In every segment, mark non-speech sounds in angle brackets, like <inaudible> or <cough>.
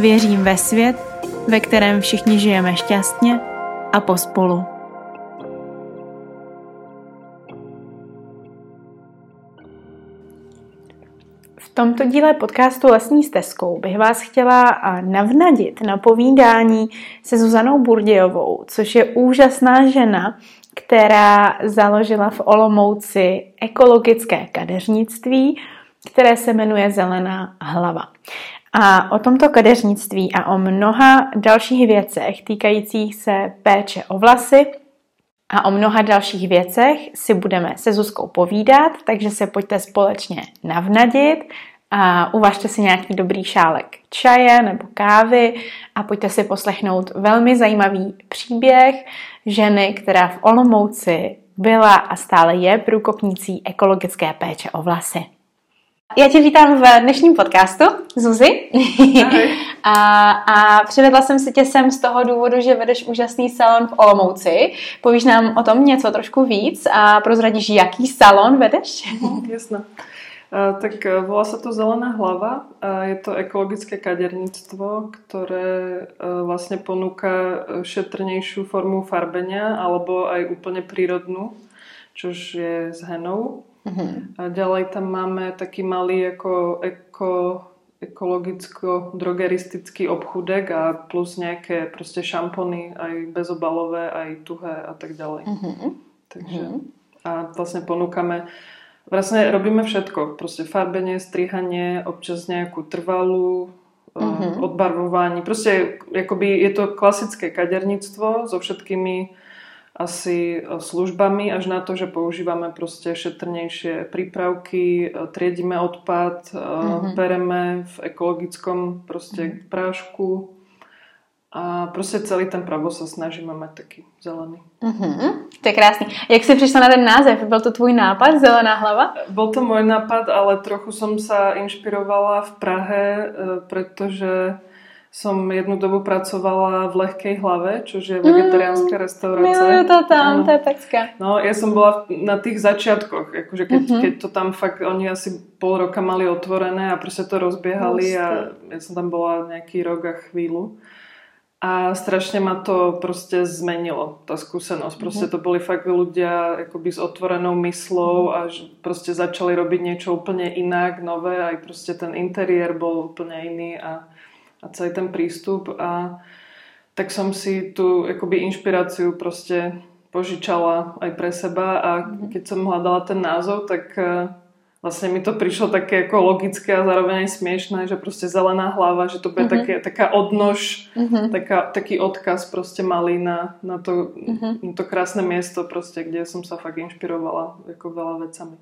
Věřím ve svět, ve kterém všichni žijeme šťastně a pospolu. V tomto díle podcastu Lesní stezkou bych vás chtěla navnadit na povídání se Zuzanou Burdějovou, což je úžasná žena, která založila v Olomouci ekologické kadeřnictví, které se jmenuje Zelená hlava. A o tomto kadeřnictví a o mnoha dalších věcech týkajících se péče o vlasy a o mnoha dalších věcech si budeme se Zuzkou povídat, takže se pojďte společně navnadit a uvažte si nějaký dobrý šálek čaje nebo kávy a pojďte si poslechnout velmi zajímavý příběh ženy, která v Olomouci byla a stále je průkopnící ekologické péče o vlasy. Já tě vítám v dnešním podcastu, Zuzi. <laughs> a, a přivedla jsem si tě sem z toho důvodu, že vedeš úžasný salon v Olomouci. Povíš nám o tom něco trošku víc a prozradíš, jaký salon vedeš? <laughs> Jasné. Tak e, volá sa to Zelená hlava. Je to ekologické kaderníctvo, ktoré e, vlastne ponúka e, šetrnejšiu formu farbenia alebo aj úplne prírodnú, čož je z henou. Uh-huh. A ďalej tam máme taký malý ako eko, ekologicko-drogeristický obchudek a plus nejaké proste šampony, aj bezobalové, aj tuhé a tak ďalej. Uh-huh. Takže uh-huh. a vlastne ponúkame Vlastne robíme všetko. Proste farbenie, strihanie, občas nejakú trvalú uh-huh. odbarvovanie. Proste akoby je to klasické kaderníctvo so všetkými asi e, službami až na to, že používame proste šetrnejšie prípravky, e, triedime odpad, mm-hmm. pereme v ekologickom proste mm-hmm. prášku a proste celý ten pravo sa snažíme mať taký zelený. Mm-hmm. To je krásný. Jak si prišla na ten název? Byl to tvůj nápad, Zelená hlava? Bol to môj nápad, ale trochu som sa inšpirovala v Prahe, pretože som jednu dobu pracovala v Lehkej hlave, čo je vegetariánska mm, restaurácia. Miluju to tam, to je pecka. No, ja som bola na tých začiatkoch, akože keď, mm-hmm. keď to tam fakt, oni asi pol roka mali otvorené a proste to rozbiehali Musté. a ja som tam bola nejaký rok a chvíľu. A strašne ma to proste zmenilo, tá skúsenosť. Proste mm-hmm. to boli fakt ľudia akoby s otvorenou myslou mm-hmm. a proste začali robiť niečo úplne inak, nové. Aj proste ten interiér bol úplne iný a a celý ten prístup a tak som si tú akoby inšpiráciu proste požičala aj pre seba a mhm. keď som hľadala ten názov, tak e, vlastne mi to prišlo také ako logické a zároveň aj smiešné, že proste zelená hlava, že to bude mm-hmm. také, taká odnož, mm-hmm. taká, taký odkaz proste malý na, na, to, mm-hmm. na to krásne miesto proste, kde som sa fakt inšpirovala ako veľa vecami.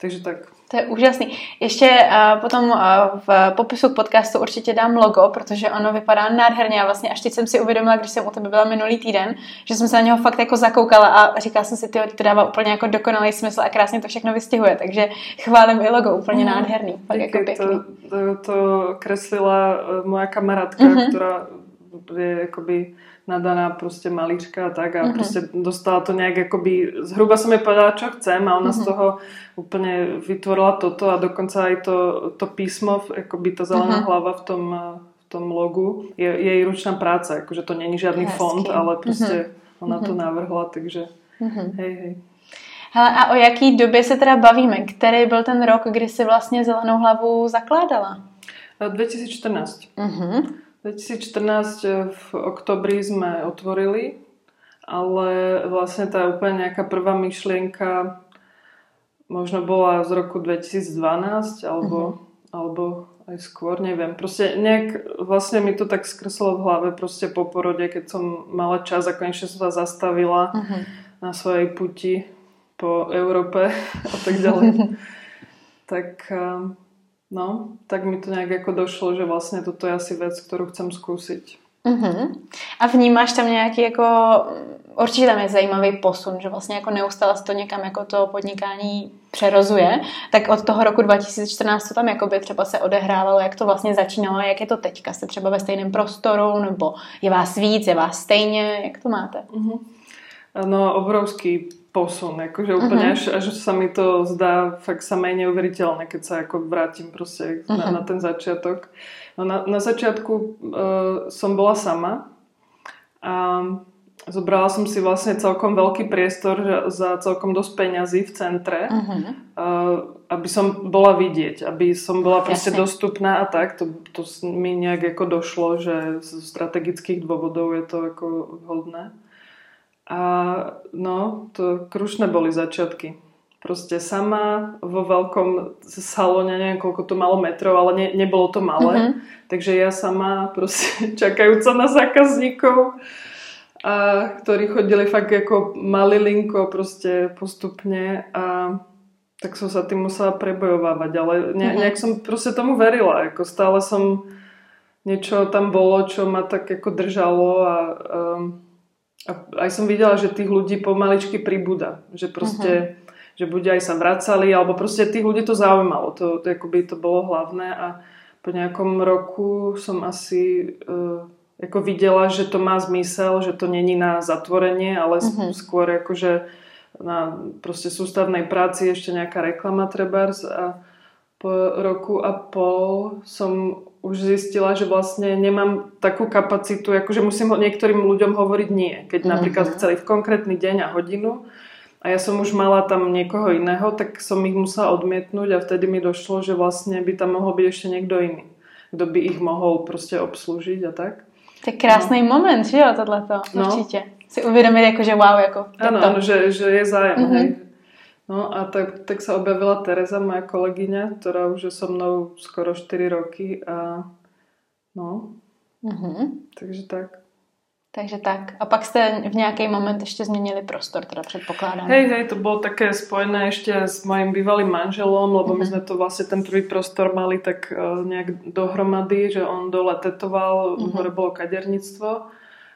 Takže tak. To je úžasný. Ještě uh, potom uh, v popisu k podcastu určitě dám logo, protože ono vypadá nádherně a vlastně až teď jsem si uvědomila, když jsem u tebe byla minulý týden, že jsem se na něho fakt jako zakoukala a říkala jsem si, ty to dává úplně jako dokonalý smysl a krásně to všechno vystihuje, takže chválím i logo, úplně mm. nádherný. Fakt jako pěkný. To, to, kreslila e, moja kamarádka, mm-hmm. která je jakoby nadaná proste malíčka a tak a uh-huh. proste dostala to nejak akoby, zhruba som jej povedala, čo chcem a ona uh-huh. z mhm. toho úplne vytvorila toto a dokonca aj to, to písmo, akoby tá zelená uh-huh. hlava v tom, v tom logu je, je jej ručná práca, akože to není žiadny Hezky. fond, ale proste uh-huh. ona to navrhla, takže uh-huh. hej, hej. Hele, a o jaký době se teda bavíme? Který byl ten rok, kdy si vlastně Zelenou hlavu zakládala? 2014. Uh-huh. 2014 eh, v oktobri sme otvorili, ale vlastne tá úplne nejaká prvá myšlienka možno bola z roku 2012 alebo, uh-huh. alebo aj skôr, neviem. Proste nejak vlastne mi to tak skreslo v hlave proste po porode, keď som mala čas a konečne som sa zastavila uh-huh. na svojej puti po Európe <laughs> a tak ďalej. <laughs> tak, eh, no, tak mi to nějak jako došlo, že vlastně toto je asi věc, kterou chcem zkusit. Uh-huh. A vnímáš tam nějaký jako, určitě tam je zajímavý posun, že vlastně jako neustále se to někam jako to podnikání přerozuje, tak od toho roku 2014 to tam jako by třeba se odehrávalo, jak to vlastně začínalo, jak je to teďka, jste třeba ve stejném prostoru, nebo je vás víc, je vás stejně, jak to máte? Uh-huh. No, obrovský posun, akože úplne uh-huh. až, až sa mi to zdá fakt samé neuveriteľné, keď sa ako vrátim proste uh-huh. na, na ten začiatok. No na, na začiatku uh, som bola sama a zobrala som si vlastne celkom veľký priestor za celkom dosť peňazí v centre, uh-huh. uh, aby som bola vidieť, aby som bola proste Jasne. dostupná a tak. To, to mi nejak ako došlo, že z strategických dôvodov je to ako vhodné. A no, to krušné boli začiatky. Proste sama vo veľkom salóne, neviem koľko to malo metrov, ale ne, nebolo to malé. Mm-hmm. Takže ja sama proste <laughs> čakajúca na zákazníkov, a, ktorí chodili fakt ako malilinko proste postupne a tak som sa tým musela prebojovávať, ale ne, mm-hmm. nejak som proste tomu verila, ako stále som niečo tam bolo, čo ma tak ako držalo a um, a aj som videla, že tých ľudí pomaličky pribúda. Že proste, uh-huh. že buď aj sa vracali, alebo proste tých ľudí to zaujímalo. To, to, akoby to bolo hlavné a po nejakom roku som asi uh, ako videla, že to má zmysel, že to není na zatvorenie, ale uh-huh. skôr akože na proste sústavnej práci ešte nejaká reklama trebárs a po roku a pol som už zistila, že vlastne nemám takú kapacitu, akože musím niektorým ľuďom hovoriť nie. Keď mm-hmm. napríklad chceli v konkrétny deň a hodinu a ja som už mala tam niekoho iného, tak som ich musela odmietnúť a vtedy mi došlo, že vlastne by tam mohol byť ešte niekto iný, kto by ich mohol proste obslúžiť a tak. To je krásný no. moment, že jo, tohleto, no. určitě. Si uvědomit, jako, že wow, jako... Ano, ano, že, že je zájem, mm-hmm. hej. No a tak, tak sa objavila Tereza, moja kolegyňa, ktorá už je so mnou skoro 4 roky a no, mm-hmm. takže tak. Takže tak. A pak jste v nějaký moment ještě změnili prostor, teda předpokládám. Hej, hej, to bolo také spojené ešte s mojim bývalým manželom, lebo my mhm. sme to vlastne ten prvý prostor mali tak uh, nejak dohromady, že on dole tetoval, mm-hmm. hore bolo kaderníctvo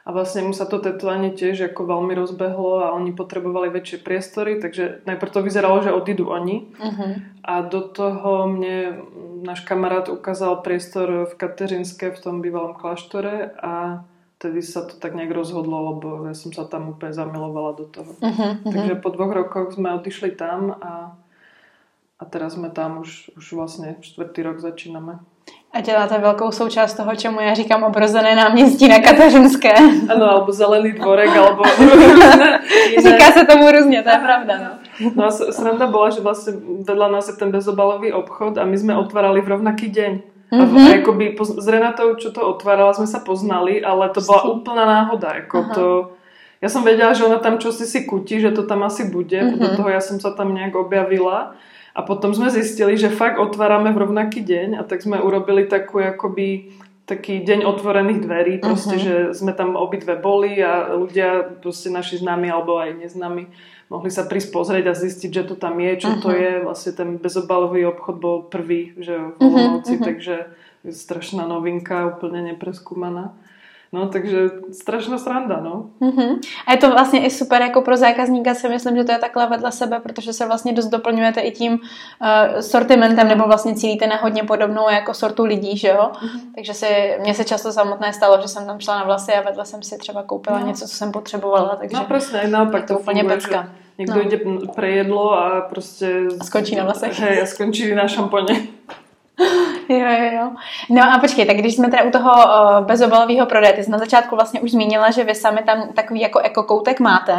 a vlastne mu sa to tetovanie tiež ako veľmi rozbehlo a oni potrebovali väčšie priestory, takže najprv to vyzeralo, že odídu oni uh-huh. a do toho mne náš kamarát ukázal priestor v Kateřinské v tom bývalom kláštore a vtedy sa to tak nejak rozhodlo, lebo ja som sa tam úplne zamilovala do toho. Uh-huh, uh-huh. Takže po dvoch rokoch sme odišli tam a, a teraz sme tam už, už vlastne čtvrtý rok začíname. A děláte velkou součást toho, čemu já říkám obrozené náměstí na Kateřinské. Ano, alebo zelený dvorek, alebo <laughs> Říká se tomu různě, to je pravda. No. no a sranda bola, že vlastne vedľa nás je ten bezobalový obchod a my sme otvárali v rovnaký deň. Mm-hmm. A akoby s Renatou, čo to otvárala, sme sa poznali, ale to bola úplná náhoda. Ako to, ja som vedela, že ona tam čosi si kutí, že to tam asi bude. Mm-hmm. Do toho ja som sa tam nejak objavila. A potom sme zistili, že fakt otvárame v rovnaký deň a tak sme urobili takú akoby taký deň otvorených dverí, proste, uh-huh. že sme tam obidve boli a ľudia, proste naši známi alebo aj neznámi, mohli sa prísť pozrieť a zistiť, že to tam je, čo uh-huh. to je. Vlastne ten bezobalový obchod bol prvý, že v Olomouci, uh-huh. takže strašná novinka, úplne nepreskúmaná. No, takže strašná sranda, no. Uh-huh. A je to vlastně i super jako pro zákazníka si myslím, že to je takhle vedle sebe, protože se vlastně dost doplňujete i tím uh, sortimentem, nebo vlastně cílíte na hodně podobnou jako sortu lidí, že jo? Uh-huh. Takže si, mně se často samotné stalo, že jsem tam šla na vlasy a vedle jsem si třeba koupila no. něco, co jsem potřebovala, takže no, presne, naopak to, to úplně pecka. Někdo no. jde pre jedlo a prostě... A skončí na vlasech. Hej, a skončí na šamponě. Jo, jo, jo. No a počkej, tak když jsme teda u toho uh, bezobalového prodeje, ty jsi na začátku vlastně už zmínila, že vy sami tam takový jako ekokoutek máte.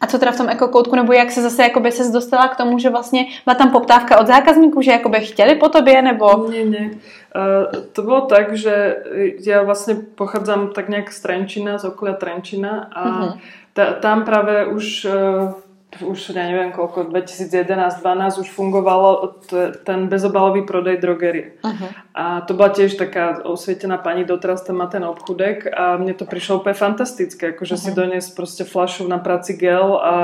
A co teda v tom ekokoutku, nebo jak se zase jakoby se dostala k tomu, že vlastně byla tam poptávka od zákazníků, že jakoby chtěli po tobě, nebo... Nie, nie. Uh, to bolo tak, že ja vlastne pochádzam tak nejak z Trenčina, z okolia Trenčina a uh-huh. ta, tam práve už uh, už ja neviem koľko, 2011-2012 už fungovalo ten bezobalový prodej drogerie. Uh-huh. A to bola tiež taká osvietená pani, doteraz tam má ten obchudek a mne to prišlo úplne fantastické, akože uh-huh. si donies proste flašu na práci gel a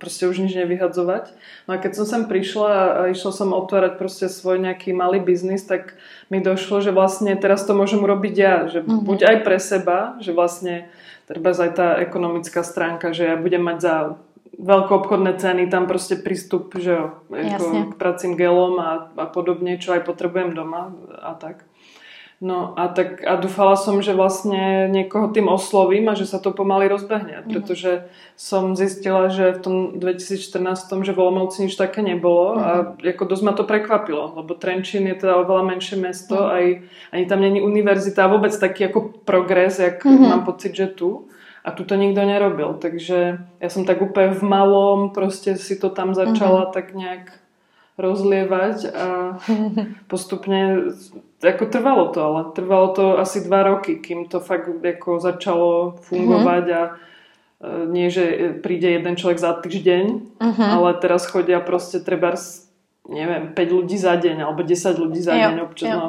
proste už nič nevyhadzovať. No a keď som sem prišla a išla som otvárať proste svoj nejaký malý biznis, tak mi došlo, že vlastne teraz to môžem urobiť ja, že uh-huh. buď aj pre seba, že vlastne treba aj tá ekonomická stránka, že ja budem mať za veľkoobchodné ceny, tam proste prístup že ako k pracím gelom a, a podobne, čo aj potrebujem doma a tak. No a tak a dúfala som, že vlastne niekoho tým oslovím a že sa to pomaly rozbehne, mm. pretože som zistila, že v tom 2014, že v Olomouci nič také nebolo a ako dosť ma to prekvapilo, lebo Trenčín je teda oveľa menšie mesto, mm. aj, ani tam není univerzita a vôbec taký ako progres, jak mm. mám pocit, že tu. A tu to nikto nerobil, takže ja som tak úplne v malom proste si to tam začala uh-huh. tak nejak rozlievať a <laughs> postupne, ako trvalo to, ale trvalo to asi dva roky, kým to fakt ako začalo fungovať uh-huh. a e, nie, že príde jeden človek za týždeň, uh-huh. ale teraz chodia proste treba neviem, 5 ľudí za deň alebo 10 ľudí za jo, deň občas. Jo. No,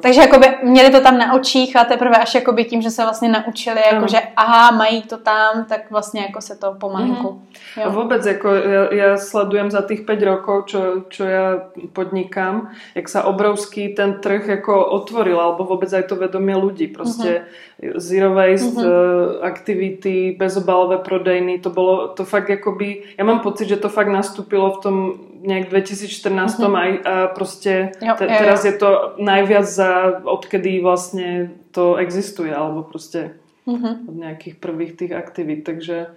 takže jakoby měli to tam na očích a teprve až jakoby tím, že se vlastně naučili, jako, že aha, mají to tam, tak vlastně jako se to pomalinku. Mm-hmm. Jo. A vůbec jako ja, ja sledujem za tých 5 rokov, čo, čo ja podnikám, jak sa obrovský ten trh jako otvoril, alebo vôbec aj to vedomie ľudí. Proste mm-hmm. zero waste mm-hmm. aktivity, bezobalové prodejny, to bolo to fakt jakoby, ja mám pocit, že to fakt nastúpilo v tom nejak 2014 mm-hmm. aj a proste jo, te, teraz je to najviac za odkedy vlastne to existuje alebo proste mm-hmm. od nejakých prvých tých aktivít takže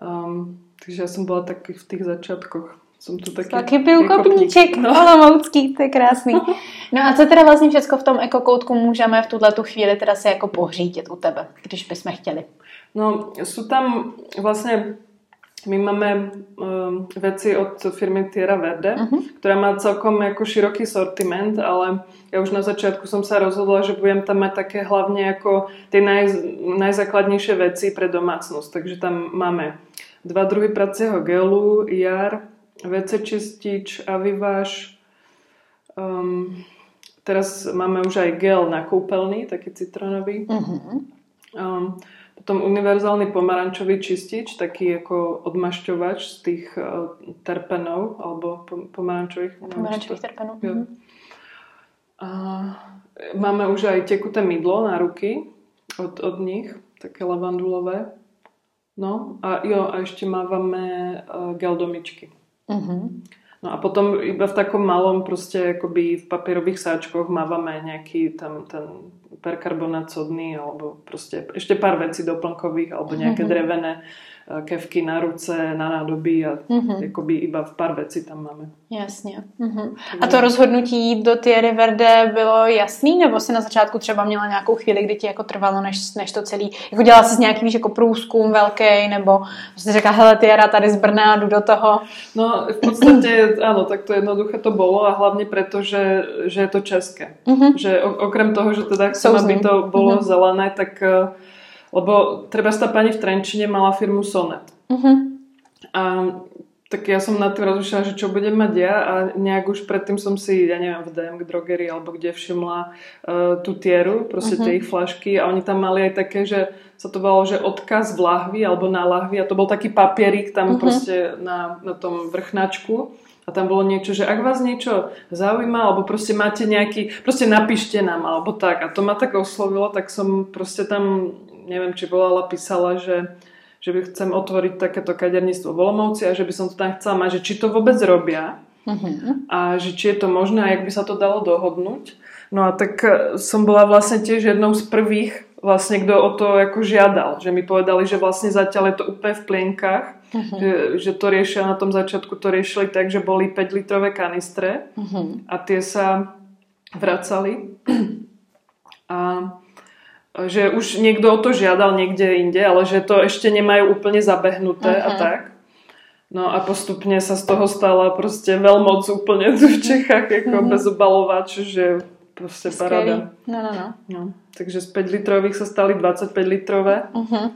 um, takže ja som bola taký v tých začiatkoch som tu taký... Taký byl kopníček no. olomoucký, to je krásný. <laughs> No a co teda vlastně všechno v tom ekokoutku můžeme v tuhle tu chvíli teda se jako pohřídit u tebe, když bychom chtěli? No, sú tam vlastne my máme um, veci od firmy Tierra Verde, uh-huh. ktorá má celkom ako široký sortiment, ale ja už na začiatku som sa rozhodla, že budem tam mať také hlavne ako tie naj, najzákladnejšie veci pre domácnosť. Takže tam máme dva druhy pracieho gelu, jar, WC čistič, aviváž. Um, teraz máme už aj gel na kúpeľný, taký citronový. Uh-huh. Um, potom univerzálny pomarančový čistič, taký ako odmašťovač z tých uh, terpenov alebo pomarančových. Pomarančových terpenov. Mhm. A máme už aj tekuté mydlo na ruky od, od nich, také lavandulové. No a jo, a ešte mávame uh, gel domičky. Uh-huh. No a potom iba v takom malom proste akoby v papierových sáčkoch mávame nejaký tam ten perkarbonát sodný alebo proste ešte pár vecí doplnkových alebo nejaké mm-hmm. drevené kevky na ruce, na nádoby a mm-hmm. jakoby iba v pár věcí tam máme. Jasně. Mm-hmm. A to rozhodnutí jít do Thierry Verde bylo jasný, nebo si na začátku třeba měla nějakou chvíli, kdy ti jako trvalo, než, než to celý, jako dělala jsi nějaký víš, jako průzkum velký, nebo jsi řekla, hele Tiera, tady z Brna, jdu do toho? No v podstatě, ano, tak to jednoduché to bylo a hlavně proto, že, že je to české. Mm-hmm. Že okrem toho, že teda chcem, aby to bylo mm-hmm. zelené, tak uh, lebo treba tá pani v Trenčine mala firmu Sonet. Uh-huh. A tak ja som na tým rozmýšľala, že čo budem mať ja a nejak už predtým som si, ja neviem, v DM drogerii alebo kde všimla uh, tú tieru, proste uh-huh. tie ich flašky a oni tam mali aj také, že sa to volalo, že odkaz v lahvi alebo na lahvi a to bol taký papierik tam uh-huh. proste na, na tom vrchnačku a tam bolo niečo, že ak vás niečo zaujíma, alebo proste máte nejaký, proste napíšte nám, alebo tak. A to ma tak oslovilo, tak som proste tam neviem, či volala, písala, že, že by chcem otvoriť takéto kaderníctvo v Olomouci a že by som to tam chcela mať, že či to vôbec robia uh-huh. a že či je to možné a jak by sa to dalo dohodnúť. No a tak e, som bola vlastne tiež jednou z prvých vlastne, kto o to ako žiadal. Že mi povedali, že vlastne zatiaľ je to úplne v plienkach, uh-huh. že, že to riešia na tom začiatku, to riešili tak, že boli 5 litrové kanistre uh-huh. a tie sa vracali. A že už niekto o to žiadal niekde inde, ale že to ešte nemajú úplne zabehnuté uh-huh. a mhm. tak. No a postupne sa z toho stala proste veľmoc úplne tu <laughs> v Čechách, ako uh-huh. bezobalovač, že proste parada. No, no, no. no. Takže z 5 litrových sa stali 25 litrové, uh-huh.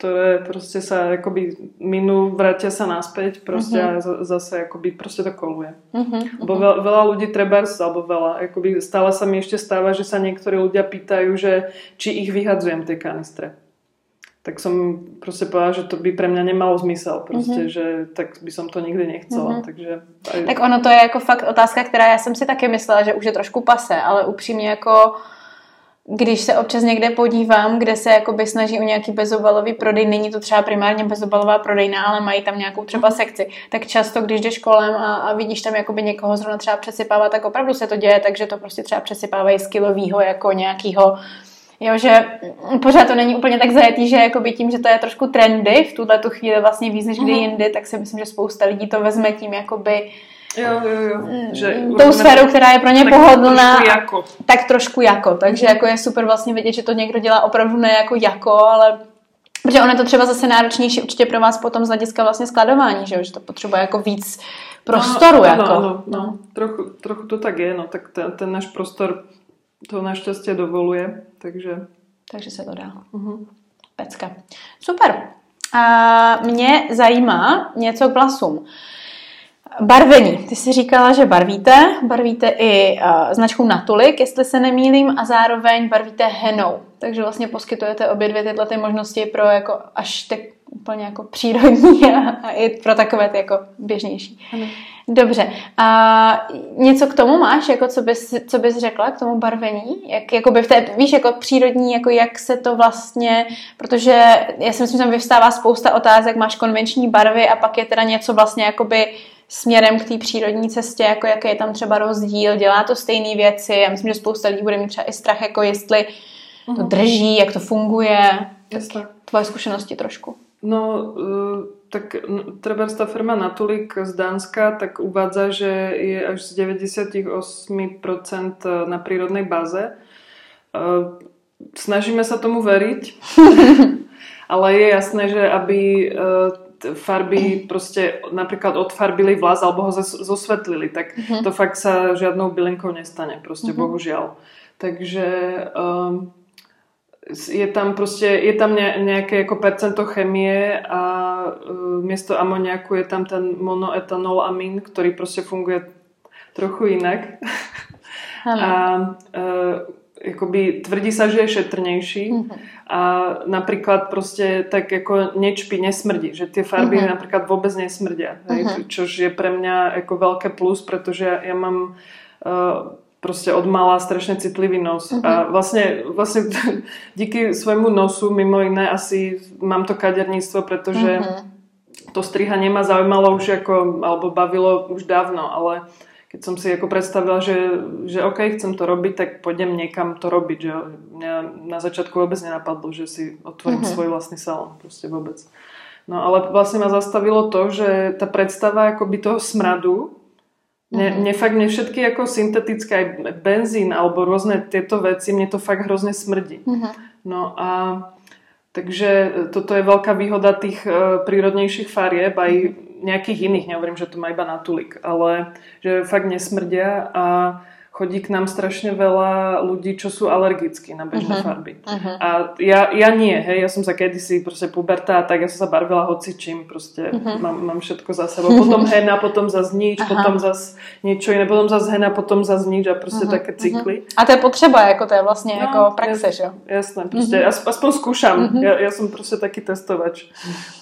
Ktoré proste sa akoby minú, vrátia sa naspäť proste uh-huh. a zase akoby proste to koluje. Uh-huh. Lebo veľa, veľa ľudí treba, alebo veľa, akoby stále sa mi ešte stáva, že sa niektorí ľudia pýtajú, že či ich vyhadzujem tie kanistre. Tak som proste povedala, že to by pre mňa nemalo zmysel, proste, uh-huh. že tak by som to nikdy nechcela. Uh-huh. Takže aj... Tak ono to je jako fakt otázka, která já jsem si taky myslela, že už je trošku pase, ale upřímně jako když se občas někde podívám, kde se jakoby snaží o nějaký bezobalový prodej, není to třeba primárně bezobalová prodejna, ale mají tam nějakou třeba mhm. sekci, tak často, když jdeš kolem a, a vidíš tam jakoby někoho zrovna třeba přesypávat, tak opravdu se to děje, takže to prostě třeba přesypávají z kilovýho jako nějakýho Jo, že pořád to není úplně tak zajetý, že jakoby tím, že to je trošku trendy v tuhle tu chvíli vlastně víc než kdy mhm. jindy, tak si myslím, že spousta lidí to vezme tím jakoby Jo, jo, jo. Mm, že tou sférou, která je pro ně tak pohodlná, trošku jako. tak trošku jako. Takže jako je super vlastně vidět, že to někdo dělá opravdu ne jako jako, ale Protože ono je to třeba zase náročnější určitě pro vás potom z hlediska vlastně skladování, že, že to potřebuje jako víc prostoru. No, jako. no, no, no. Trochu, trochu to tak je, no, tak ten, ten náš prostor to naštěstí dovoluje, takže... Takže se to dá. Uh-huh. Pecka. Super. A mě zajímá něco k vlasům. Barvení. Ty jsi říkala, že barvíte. Barvíte i uh, značkou Natulik, jestli se nemýlím, a zároveň barvíte henou. Takže vlastně poskytujete obě dvě tyhle ty možnosti pro jako až ty úplně jako přírodní <laughs> a, a i pro takové ty jako běžnější. Ano. Dobře. A něco k tomu máš, jako co bys, co bys řekla k tomu barvení? Jak, jakoby v té, víš, jako přírodní, jako jak se to vlastně, protože já si myslím, že tam vyvstává spousta otázek, máš konvenční barvy a pak je teda něco vlastně jakoby směrem k té přírodní cestě, jako jaký je tam třeba rozdíl, dělá to stejné věci. Já myslím, že spousta lidí bude mít třeba i strach, jako jestli to mhm. drží, jak to funguje. Jasne. Tvoje zkušenosti trošku. No, uh, tak treba tá firma Natulik z Dánska tak uvádza, že je až z 98% na prírodnej báze. Uh, snažíme sa tomu veriť, <laughs> ale je jasné, že aby uh, farby proste napríklad odfarbili vlas alebo ho zosvetlili, tak uh-huh. to fakt sa žiadnou bylinkou nestane, proste uh-huh. bohužiaľ. Takže um, je tam proste, je tam nejaké ako percento chemie a uh, miesto amoniaku je tam ten monoetanol amín, ktorý proste funguje trochu inak. Ano. A uh, akoby tvrdí sa, že je šetrnejší uh-huh. A napríklad proste tak ako nečpí, nesmrdí, že tie farby uh-huh. napríklad vôbec nesmrdia, uh-huh. čož je pre mňa ako veľké plus, pretože ja, ja mám uh, proste od mala strašne citlivý nos uh-huh. a vlastne, vlastne <laughs> díky svojmu nosu mimo iné asi mám to kaderníctvo, pretože uh-huh. to strihanie ma zaujímalo už ako, alebo bavilo už dávno, ale keď som si ako predstavila, že, že OK, chcem to robiť, tak pôjdem niekam to robiť. Že mňa na začiatku vôbec nenapadlo, že si otvorím uh-huh. svoj vlastný salón. Proste vôbec. No ale vlastne ma zastavilo to, že tá predstava akoby toho smradu, mne, uh-huh. mne fakt, mne všetky ako syntetické, aj benzín alebo rôzne tieto veci, mne to fakt hrozne smrdí. Uh-huh. No a takže toto je veľká výhoda tých uh, prírodnejších farieb, aj nejakých iných, nehovorím, že to má iba natulik, ale že fakt nesmrdia a chodí k nám strašne veľa ľudí, čo sú alergickí na bežné uh-huh. farby. Uh-huh. A ja, ja nie, hej, ja som sa kedysi proste puberta, tak ja som sa barvila hoci čím, proste uh-huh. mám, mám všetko za sebou. Potom <laughs> hena, potom zase nič, uh-huh. potom zase niečo iné, potom zase hena, potom zase nič a proste uh-huh. také cykly. Uh-huh. A to je potřeba, jako to je vlastne no, ako praxe, že? Jasné, proste, uh-huh. aspoň skúšam. Uh-huh. Ja, ja som proste taký testovač.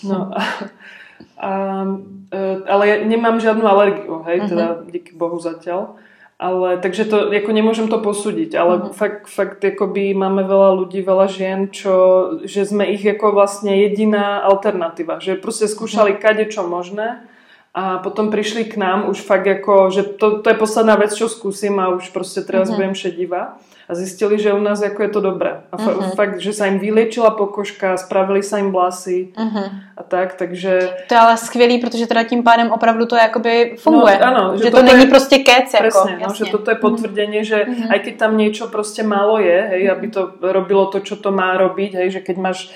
No a <laughs> a, e, ale ja nemám žiadnu alergiu, hej, uh-huh. teda díky Bohu zatiaľ. Ale, takže to, ako nemôžem to posúdiť, ale uh-huh. fakt, fakt akoby máme veľa ľudí, veľa žien, čo, že sme ich ako vlastne jediná alternatíva. Že proste skúšali uh-huh. kade čo možné a potom prišli k nám už fakt ako, že to, to je posledná vec, čo skúsim a už proste teraz uh-huh. budem šedivá a zistili, že u nás ako je to dobré. A fa- uh-huh. fakt, že sa im vyliečila pokožka, spravili sa im vlasy uh-huh. a tak, takže... To je ale skvělý, protože teda tím pádem opravdu to jakoby funguje. No, ano, že, že to není je, prostě kec. Presne, jako, no, že toto je potvrdenie, že uh-huh. aj keď tam niečo proste málo je, hej, aby to robilo to, čo to má robiť, hej, že keď máš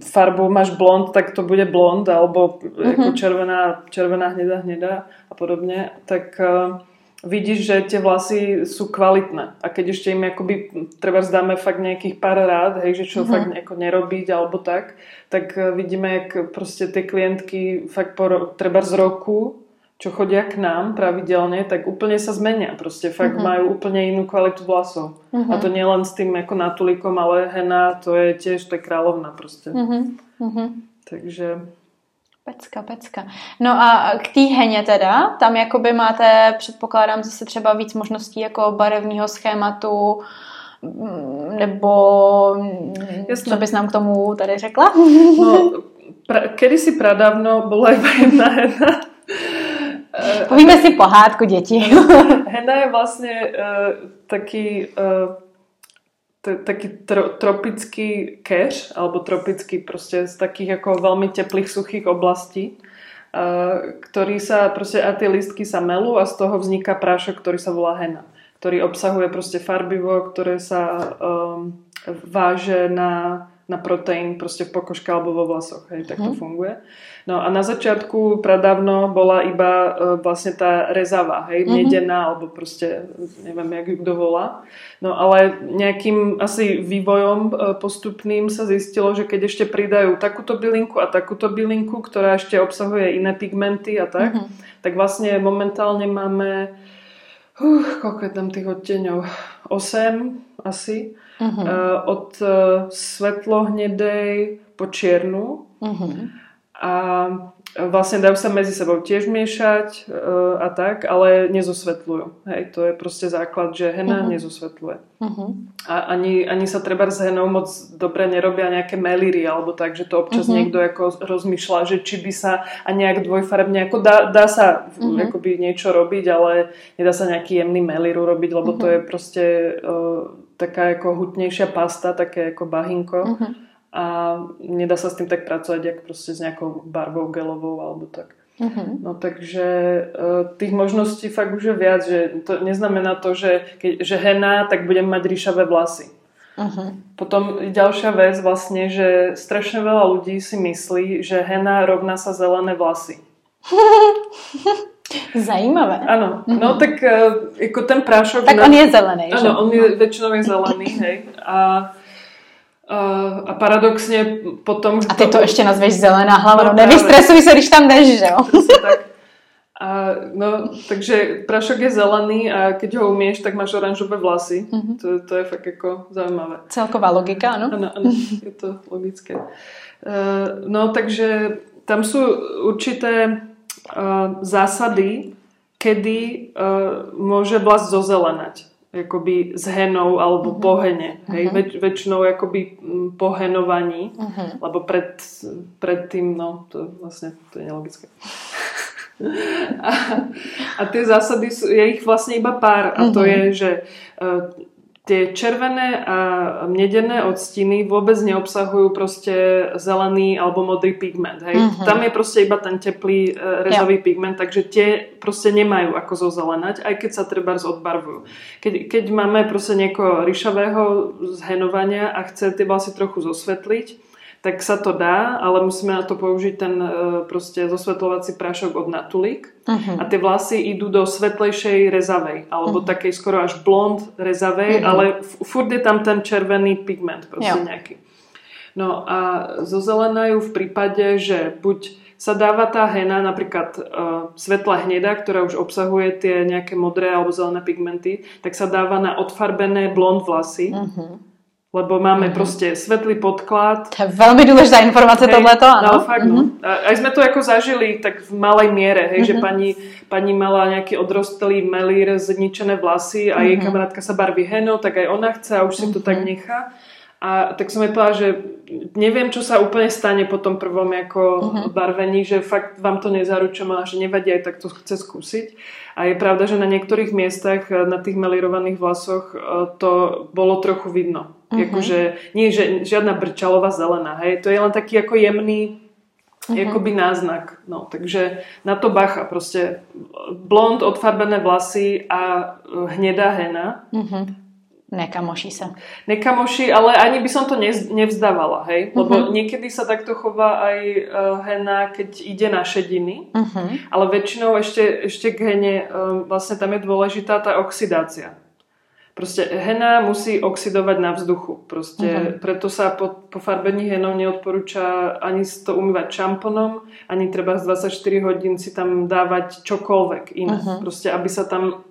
farbu, máš blond, tak to bude blond, alebo uh-huh. ako červená, červená hnedá, hnedá a podobne, tak... Uh, vidíš, že tie vlasy sú kvalitné. A keď ešte im akoby, treba zdáme fakt nejakých pár rád, hej, že čo mm-hmm. fakt nejako nerobiť alebo tak, tak e, vidíme, jak proste tie klientky fakt po, treba z roku, čo chodia k nám pravidelne, tak úplne sa zmenia. Proste fakt mm-hmm. majú úplne inú kvalitu vlasov. Mm-hmm. A to nie len s tým ako natulikom, ale hena, to je tiež, to je kráľovna proste. Mm-hmm. Takže Pecka, pecka. No a k té heně teda, tam jakoby máte, předpokládám, zase třeba víc možností jako barevného schématu, mm, nebo Jasne. co bys nám k tomu tady řekla? No, <laughs> pra, kedy si pradávno byla iba jedna hena. Povíme si pohádku děti. Hena je vlastně uh, taký uh, taký tro, tropický cash, alebo tropický proste z takých ako veľmi teplých, suchých oblastí, uh, ktorý sa proste, a tie listky sa melú a z toho vzniká prášok, ktorý sa volá hena, ktorý obsahuje proste farbivo, ktoré sa um, váže na na proteín proste v pokožke alebo vo vlasoch. Hej, tak to mm. funguje. No a na začiatku pradávno bola iba uh, vlastne tá rezava, hej, mm-hmm. alebo proste neviem, jak ju kto volá. No ale nejakým asi vývojom uh, postupným sa zistilo, že keď ešte pridajú takúto bylinku a takúto bylinku, ktorá ešte obsahuje iné pigmenty a tak, mm-hmm. tak vlastne momentálne máme uh, koľko je tam tých odteňov? 8 asi uh-huh. od uh, svetlohnedej po čiernu. Uh-huh. A vlastne dajú sa medzi sebou tiež miešať uh, a tak, ale nezosvetľujú. Hej, to je proste základ, že hena uh-huh. nezosvetľuje. Uh-huh. A ani, ani sa treba s henou moc dobre nerobia nejaké melíry alebo tak, že to občas uh-huh. niekto ako rozmýšľa, že či by sa a nejak dvojfarebne, ako dá, dá sa uh-huh. akoby niečo robiť, ale nedá sa nejaký jemný melíru robiť, lebo uh-huh. to je proste uh, taká ako hutnejšia pasta, také ako bahinko. Uh-huh a nedá sa s tým tak pracovať, jak proste s nejakou barbou gelovou alebo tak. Uh-huh. No takže uh, tých možností fakt už je viac, že to neznamená to, že, keď, že hena, tak budem mať ríšavé vlasy. Uh-huh. Potom ďalšia vec vlastne, že strašne veľa ľudí si myslí, že hena rovná sa zelené vlasy. <laughs> Zajímavé. Uh-huh. no tak uh, ako ten prášok... Tak na... on je zelený, Áno, on je väčšinou je zelený, <clears throat> hej. A a paradoxně potom... A ty to ještě nazveš zelená hlava, no, no nevystresuj se, když tam jdeš, že jo? tak. A, no, takže prašok je zelený a keď ho umieš, tak máš oranžové vlasy. Mm-hmm. To, to je fakt jako zaujímavé. Celková logika, ano? Ano, ano, je to logické. Uh, no, takže tam sú určité zásady, kedy môže vlas zozelenať akoby z henou alebo uh-huh. po hene. Hej? Uh-huh. Väč, väčšinou akoby po henovaní, uh-huh. lebo pred, pred tým, no, to vlastne to je nelogické. <laughs> a, a tie zásady sú, je ich vlastne iba pár a uh-huh. to je, že uh, tie červené a mnedené odstiny vôbec neobsahujú proste zelený alebo modrý pigment. Hej? Mm-hmm. Tam je proste iba ten teplý e, rezový ja. pigment, takže tie proste nemajú ako zozelenať, aj keď sa treba odbarvujú. Keď, keď máme proste niekoho ryšavého zhenovania a chce tie vlasy trochu zosvetliť, tak sa to dá, ale musíme na to použiť ten e, proste zosvetľovací prášok od Natulik. Uh-huh. A tie vlasy idú do svetlejšej rezavej, alebo uh-huh. takej skoro až blond rezavej, uh-huh. ale furt je tam ten červený pigment proste jo. nejaký. No a zozelenajú v prípade, že buď sa dáva tá hena, napríklad uh, svetla hneda, ktorá už obsahuje tie nejaké modré alebo zelené pigmenty, tak sa dáva na odfarbené blond vlasy. Uh-huh lebo máme mm-hmm. proste svetlý podklad. To je veľmi dôležitá informácia hej, tohleto, áno. No, fakt, mm-hmm. no. Aj sme to ako zažili tak v malej miere, hej, mm-hmm. že pani, pani mala nejaký odrostlý melír, zničené vlasy a mm-hmm. jej kamarátka sa barví henou, tak aj ona chce a už si mm-hmm. to tak mhm. nechá. A tak som jej povedala, že neviem, čo sa úplne stane po tom prvom ako uh-huh. barvení, že fakt vám to nezaručujem, ale že nevadí, aj tak to chce skúsiť. A je pravda, že na niektorých miestach, na tých melirovaných vlasoch e, to bolo trochu vidno. Uh-huh. Akože, nie že žiadna brčalová zelená, hej, to je len taký ako jemný uh-huh. akoby náznak. No, takže na to bacha, proste blond, odfarbené vlasy a hnedá hena. Uh-huh Nekamoší sa. Nekamoší, ale ani by som to nevzdávala, hej? Lebo uh-huh. niekedy sa takto chová aj uh, hena, keď ide na šediny, uh-huh. ale väčšinou ešte, ešte k hene, uh, vlastne tam je dôležitá tá oxidácia. Proste hena musí oxidovať na vzduchu. Proste, uh-huh. Preto sa po, po farbení henou neodporúča ani to umývať šamponom, ani treba z 24 hodín si tam dávať čokoľvek iné. Uh-huh. Proste, aby sa tam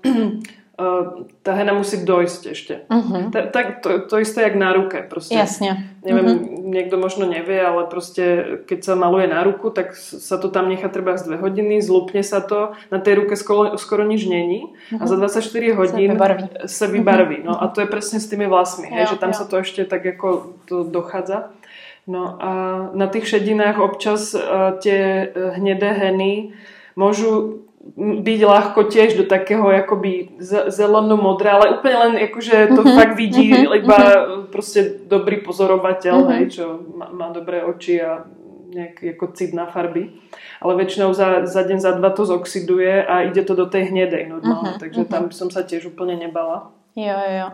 tá hena musí dojsť ešte. Uh-huh. Ta, tak to, to isté jak na ruke. Proste, Jasne. Neviem, uh-huh. niekto možno nevie, ale proste keď sa maluje na ruku, tak sa to tam nechá treba z dve hodiny, zlupne sa to, na tej ruke skoro, skoro nič není uh-huh. a za 24 hodín sa vybarví. Sa vybarví. Uh-huh. No a to je presne s tými vlasmi, jo, hej, že tam jo. sa to ešte tak ako to dochádza. No a na tých šedinách občas uh, tie hnedé heny môžu byť ľahko tiež do takého akoby zeleno-modré, ale úplne len akože to uh-huh, fakt vidí uh-huh, iba uh-huh. proste dobrý pozorovateľ, uh-huh. hej, čo má, má dobré oči a nejaký ako cit na farby. Ale väčšinou za, za deň, za dva to zoxiduje a ide to do tej hnedej normálne, uh-huh, takže uh-huh. tam som sa tiež úplne nebala. Jo, jo.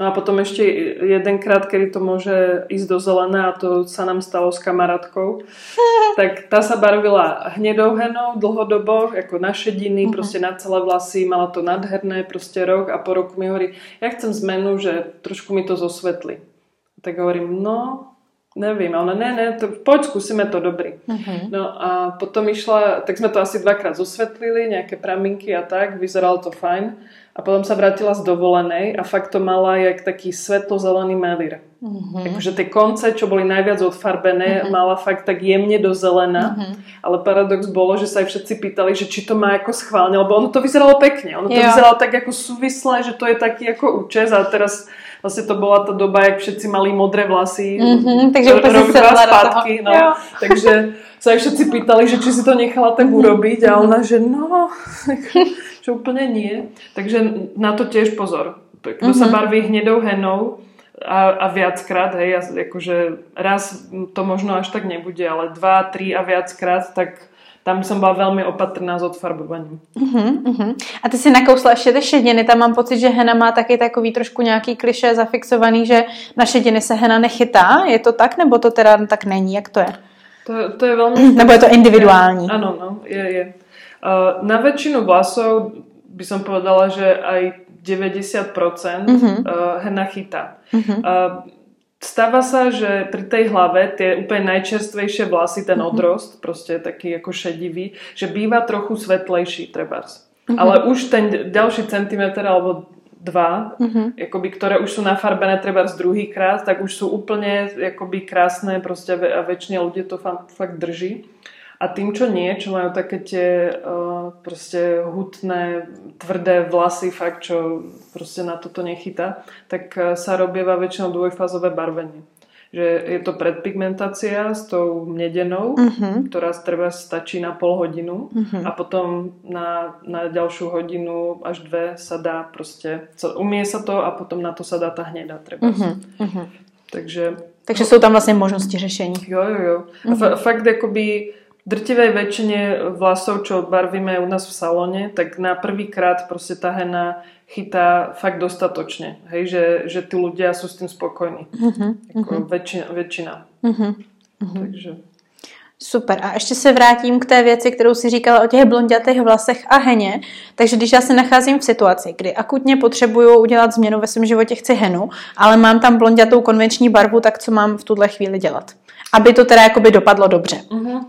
No a potom ešte jedenkrát, kedy to môže ísť do zelené a to sa nám stalo s kamarátkou, <laughs> tak tá sa barvila hnedou henou dlhodobo, ako na šediny, uh-huh. proste na celé vlasy, mala to nadherné, proste rok a po roku mi hovorí, ja chcem zmenu, že trošku mi to zosvetli. Tak hovorím, no, neviem, ale ne, ne, to, poď skúsime to dobrý. Uh-huh. No a potom išla, tak sme to asi dvakrát zosvetlili, nejaké praminky a tak, vyzeralo to fajn. A potom sa vrátila z dovolenej a fakt to mala jak taký svetlo-zelený melír. Mm-hmm. Akože tie konce, čo boli najviac odfarbené, mm-hmm. mala fakt tak jemne do zelena. Mm-hmm. Ale paradox bolo, že sa aj všetci pýtali, že či to má ako schválne, lebo ono to vyzeralo pekne. Ono to jo. vyzeralo tak ako súvislé, že to je taký ako účes a teraz vlastne to bola tá doba, jak všetci mali modré vlasy. Mm-hmm, takže úplne rok, dva spátky, no. Takže sa aj všetci pýtali, že či si to nechala tak mm-hmm. urobiť a ona, že no, <laughs> čo úplne nie. Takže na to tiež pozor. Kto mm-hmm. sa mhm. barví hnedou henou a, a viackrát, hej, akože raz to možno až tak nebude, ale dva, tri a viackrát, tak tam som bola veľmi opatrná s odfarbovaním. Uh-huh, uh-huh. A ty si nakousla ještě ty šediny, tam mám pocit, že hena má taky takový trošku nějaký kliše zafixovaný, že na šediny se hena nechytá. Je to tak, nebo to teda tak není? Jak to je? To, to je veľmi... Nebo je to <laughs> individuální? Áno, no, je, je. Na väčšinu vlasov by som povedala, že aj 90% uh-huh. hena chytá. Uh-huh. Stáva sa, že pri tej hlave tie úplne najčerstvejšie vlasy, ten uh-huh. odrost, proste taký ako šedivý, že býva trochu svetlejší trebárs. Uh-huh. Ale už ten ďalší centimetr alebo dva, uh-huh. akoby, ktoré už sú nafarbené treba z druhý krát, tak už sú úplne akoby krásne proste a väčšine ľudí to fakt drží. A tým, čo nie, čo majú také tie uh, proste hutné, tvrdé vlasy, fakt, čo proste na toto nechytá, tak uh, sa robieva väčšinou dvojfázové barvenie. Že je to predpigmentácia s tou mnedenou, uh-huh. ktorá treba stačí na pol hodinu uh-huh. a potom na, na ďalšiu hodinu až dve sa dá proste, umie sa to a potom na to sa dá tá hneda treba. Uh-huh. Uh-huh. Takže, Takže sú tam vlastne možnosti řešení. Jo, jo, jo. A uh-huh. fakt akoby drtivej väčšine vlasov, čo barvíme u nás v salóne, tak na prvý krát proste tá hena chytá fakt dostatočne. Hej, že, že tí ľudia sú s tým spokojní. Uh-huh, uh-huh. Väčšina. väčšina. Uh-huh, uh-huh. Takže... Super. A ještě se vrátím k té věci, kterou si říkala o těch blondětých vlasech a heně. Takže když já se nacházím v situaci, kdy akutně potřebuju udělat změnu ve svém životě, chci henu, ale mám tam blondětou konvenční barvu, tak co mám v tuhle chvíli dělat? Aby to teda jakoby dopadlo dobře. Uh-huh.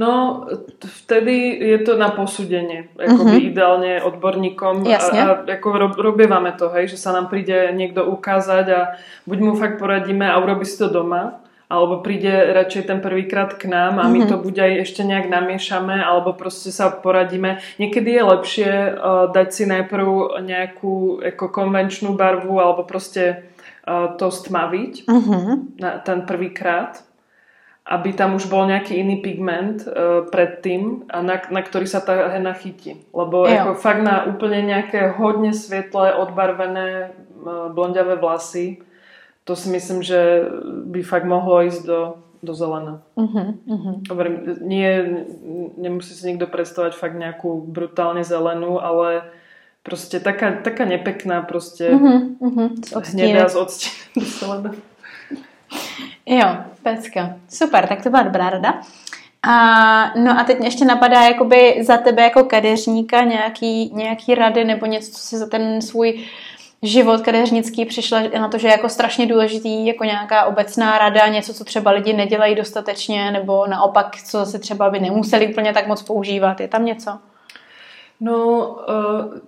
No, vtedy je to na posúdenie, akoby uh-huh. ideálne odborníkom Jasne. a, a ako robievame to, hej, že sa nám príde niekto ukázať a buď mu fakt poradíme a urobi si to doma, alebo príde radšej ten prvýkrát k nám a my uh-huh. to buď aj ešte nejak namiešame, alebo proste sa poradíme. Niekedy je lepšie uh, dať si najprv nejakú ako konvenčnú barvu, alebo proste uh, to stmaviť uh-huh. na ten prvýkrát aby tam už bol nejaký iný pigment uh, predtým, a na, na ktorý sa tá hena chytí. Lebo ako fakt na úplne nejaké hodne svetlé, odbarvené uh, blondiavé vlasy, to si myslím, že by fakt mohlo ísť do, do zelena. Uh-huh, uh-huh. Nie, nemusí si nikto predstavať fakt nejakú brutálne zelenú, ale proste taká, taká nepekná proste z odstíny. hnedá z odstínu. Jo, pecka. Super, tak to byla dobrá rada. A, no a teď mě ještě napadá jakoby za tebe jako kadeřníka nějaký, nějaký rady nebo něco, co si za ten svůj život kadeřnický přišla na to, že je jako strašně důležitý jako nějaká obecná rada, něco, co třeba lidi nedělají dostatečně, nebo naopak, co zase třeba by nemuseli úplně tak moc používat. Je tam něco? No, uh,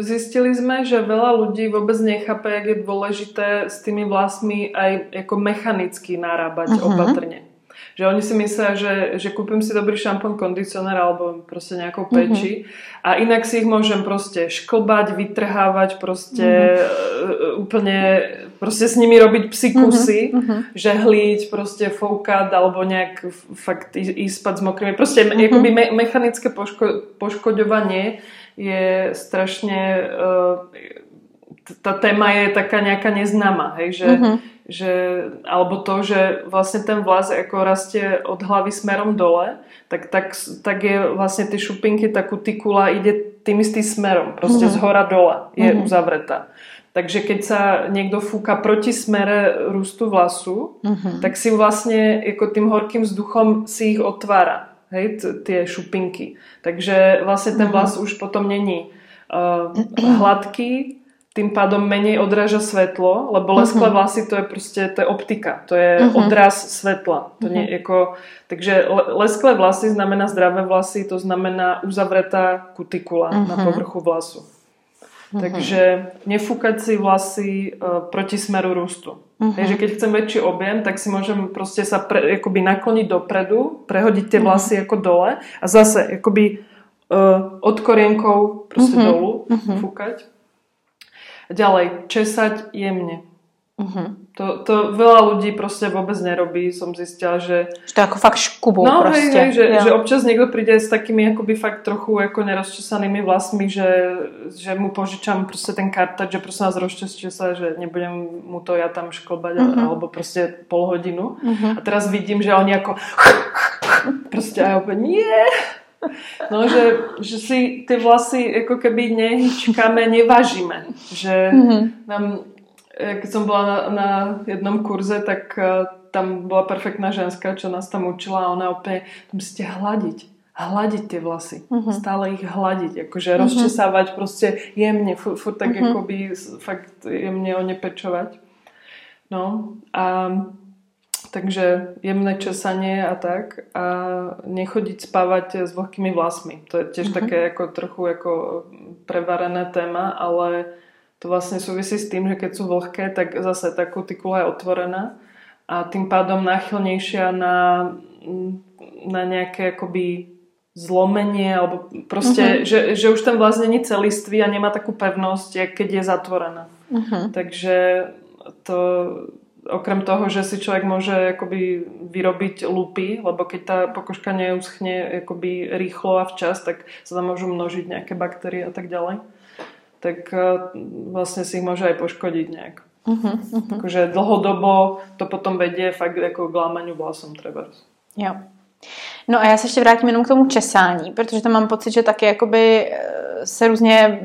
zistili sme, že veľa ľudí vôbec nechápe, jak je dôležité s tými vlasmi aj ako mechanicky narábať uh-huh. opatrne. Že oni si myslia, že, že kúpim si dobrý šampón, kondicionér alebo proste nejakou peči mm-hmm. a inak si ich môžem proste šklbať, vytrhávať, proste mm-hmm. úplne proste s nimi robiť psikusy, mm-hmm. žehliť, proste foukať alebo nejak fakt ísť spať s mokrými. Proste mm-hmm. akoby me, mechanické poško, poškoďovanie je strašne... Uh, tá téma je taká nejaká neznáma, hej, že, mm-hmm. že, alebo to, že vlastne ten vlas ako rastie od hlavy smerom dole, tak, tak, tak je vlastne tie šupinky, tá kutikula ide tým istým smerom, proste mm-hmm. z hora dole je mm-hmm. uzavretá. Takže keď sa niekto fúka proti smere rústu vlasu, mm-hmm. tak si vlastne ako tým horkým vzduchom si ich otvára, hej, t- tie šupinky. Takže vlastne ten vlas mm-hmm. už potom není uh, hladký, tým pádom menej odráža svetlo, lebo lesklé uh-huh. vlasy to je proste to je optika, to je uh-huh. odraz svetla. To uh-huh. nie, ako, takže lesklé vlasy znamená zdravé vlasy, to znamená uzavretá kutikula uh-huh. na povrchu vlasu. Uh-huh. Takže nefúkať si vlasy uh, proti smeru rústu. Uh-huh. Takže keď chcem väčší objem, tak si môžem proste sa pre, akoby nakloniť dopredu, prehodiť tie vlasy uh-huh. ako dole a zase akoby uh, od korienkov proste uh-huh. dolu uh-huh. fúkať. Ďalej, česať jemne. Uh-huh. To, to veľa ľudí proste vôbec nerobí. Som zistila, že... Že to ako fakt škubu no, proste. Hej, hej, že, ja. že občas niekto príde s takými akoby fakt trochu ako nerozčesanými vlasmi, že, že mu požičam proste ten kartač, že prosím nás rozčeste sa, že nebudem mu to ja tam šklbať uh-huh. alebo proste pol hodinu. Uh-huh. A teraz vidím, že oni ako <laughs> proste aj opäť nie No, že, že si tie vlasy ako keby nehyčkáme, nevážime. Že mm-hmm. nám, keď som bola na, na jednom kurze, tak uh, tam bola perfektná ženská, čo nás tam učila a ona opäť, tam ste hľadiť hľadiť tie vlasy. Mm-hmm. Stále ich hľadiť. Akože mm-hmm. rozčesávať proste jemne. Furt, furt tak mm-hmm. akoby fakt jemne onepečovať. No a Takže jemné česanie a tak. A nechodiť spávať s vlhkými vlasmi. To je tiež uh-huh. také ako trochu ako prevarené téma, ale to vlastne súvisí s tým, že keď sú vlhké, tak zase tá kutikula je otvorená a tým pádom náchylnejšia na, na nejaké akoby zlomenie, alebo proste, uh-huh. že, že už ten vlas není celistvý a nemá takú pevnosť, keď je zatvorená. Uh-huh. Takže to okrem toho, že si človek môže akoby vyrobiť lupy, lebo keď tá pokožka neuschne akoby rýchlo a včas, tak sa tam môžu množiť nejaké baktérie a tak ďalej. Tak e, vlastne si ich môže aj poškodiť nejak. Uh-huh, uh-huh. Takže dlhodobo to potom vedie fakt ako k lámaniu vlasom treba. Jo. No a já se ještě vrátím jenom k tomu česání, protože tam mám pocit, že taky jakoby e, se různě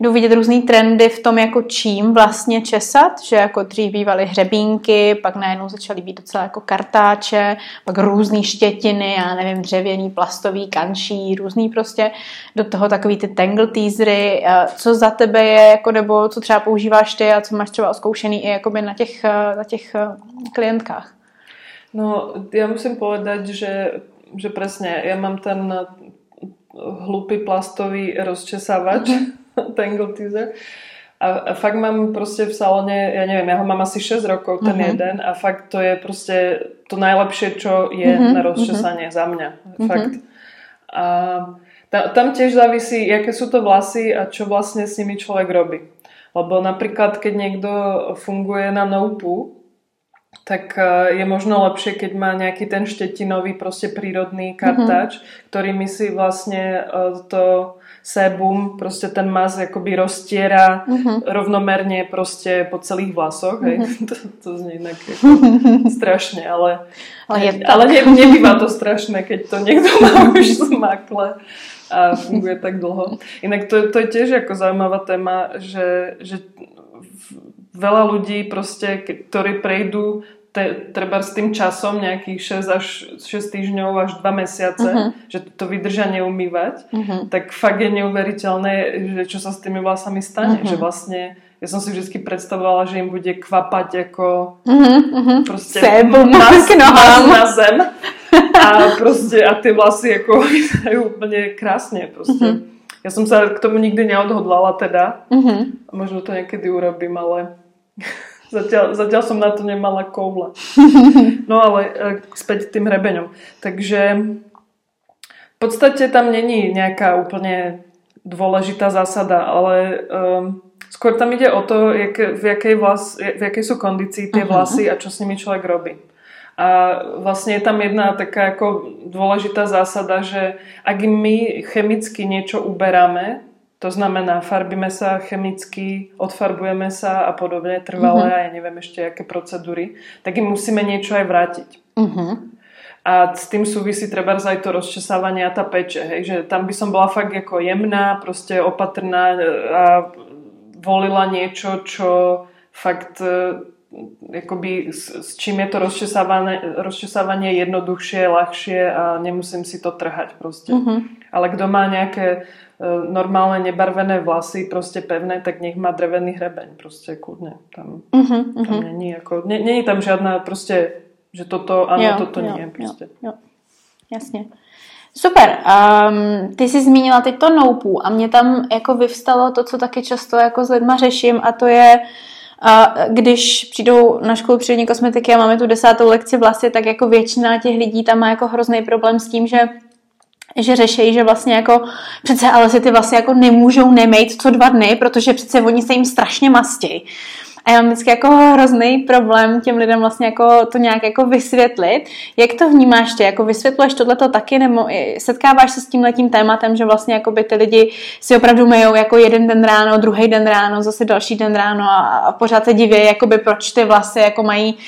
jdu vidět různý trendy v tom, jako čím vlastně česat, že jako dřív bývaly hřebínky, pak najednou začaly být docela jako kartáče, pak různý štětiny, já nevím, dřevěný, plastový, kanší, různý prostě, do toho takový ty tangle teasery, co za tebe je, jako nebo co třeba používáš ty a co máš třeba oskoušený i jakoby na těch, na těch eh, klientkách. No, ja musím povedať, že, že presne, ja mám ten hlupý plastový rozčesávač, mm-hmm <laughs> Tangle teaser. A, a fakt mám proste v salóne, ja neviem, ja ho mám asi 6 rokov, ten uh-huh. jeden a fakt to je proste to najlepšie, čo je uh-huh. na rozčesanie uh-huh. za mňa. Fakt. Uh-huh. A ta, tam tiež závisí, aké sú to vlasy a čo vlastne s nimi človek robí. Lebo napríklad, keď niekto funguje na noupu, tak e, je možno lepšie, keď má nejaký ten štetinový, proste prírodný kartáč, mm-hmm. ktorými si vlastne e, to sebum, proste ten mas akoby roztiera uh-huh. rovnomerne proste po celých vlasoch, hej. Uh-huh. <laughs> To, to znie inak ako <laughs> strašne, ale, ale, je ale ne, nebýva to strašné, keď to niekto má <laughs> už zmakle a funguje tak dlho. Inak to, to je tiež ako zaujímavá téma, že, že veľa ľudí proste, ktorí prejdú te, treba s tým časom nejakých 6 až 6 týždňov až 2 mesiace, uh-huh. že to vydržia neumývať, uh-huh. tak fakt je neuveriteľné, že čo sa s tými vlasami stane. Uh-huh. Že vlastne, ja som si vždy predstavovala, že im bude kvapať ako uh-huh. proste Sebu, mas, mas na zem. A proste, a tie vlasy ako <laughs> vyzerajú úplne krásne proste. Uh-huh. Ja som sa k tomu nikdy neodhodlala teda. Uh-huh. Možno to niekedy urobím, ale Zatiaľ, zatiaľ som na to nemala koule. <laughs> No ale e, späť tým hrebeňom. Takže v podstate tam není nejaká úplne dôležitá zásada, ale um, skôr tam ide o to, jak, v, jakej vlas, v jakej sú kondícii tie vlasy a čo s nimi človek robí. A vlastne je tam jedna taká ako dôležitá zásada, že ak my chemicky niečo uberáme, to znamená, farbíme sa chemicky, odfarbujeme sa a podobne, trvalé uh-huh. a ja neviem ešte aké procedúry, tak im musíme niečo aj vrátiť. Uh-huh. A s tým súvisí treba aj to rozčesávanie a tá peče, hej, že tam by som bola fakt ako jemná, proste opatrná a volila niečo, čo fakt e, akoby s, s čím je to rozčesávanie, rozčesávanie jednoduchšie, ľahšie a nemusím si to trhať proste. Uh-huh. Ale kto má nejaké E, normálne nebarvené vlasy, proste pevné, tak nech má drevený hrebeň, proste kľudne. Tam, uh-huh, uh-huh. tam není ako, nie, není tam žiadna proste, že toto, áno, jo, toto jo, nie. Proste. Jo, jo. Jasně. Super. Um, ty jsi zmínila teď to noupu a mě tam jako vyvstalo to, co taky často jako s lidma řeším a to je uh, když přijdou na školu přírodní kosmetiky a máme tu desátou lekci vlasy, tak jako většina těch lidí tam má jako hrozný problém s tím, že že řeší, že vlastně jako přece ale si ty vlastně jako nemůžou nemejt co dva dny, protože přece oni se jim strašně mastí. A já mám vždycky jako hrozný problém těm lidem vlastně jako to nějak jako vysvětlit. Jak to vnímáš ty? Jako vysvětluješ tohleto taky nebo setkáváš se s tím letím tématem, že vlastně jako by ty lidi si opravdu mejou jako jeden den ráno, druhý den ráno, zase další den ráno a, a pořád se diví, jakoby proč ty vlasy jako mají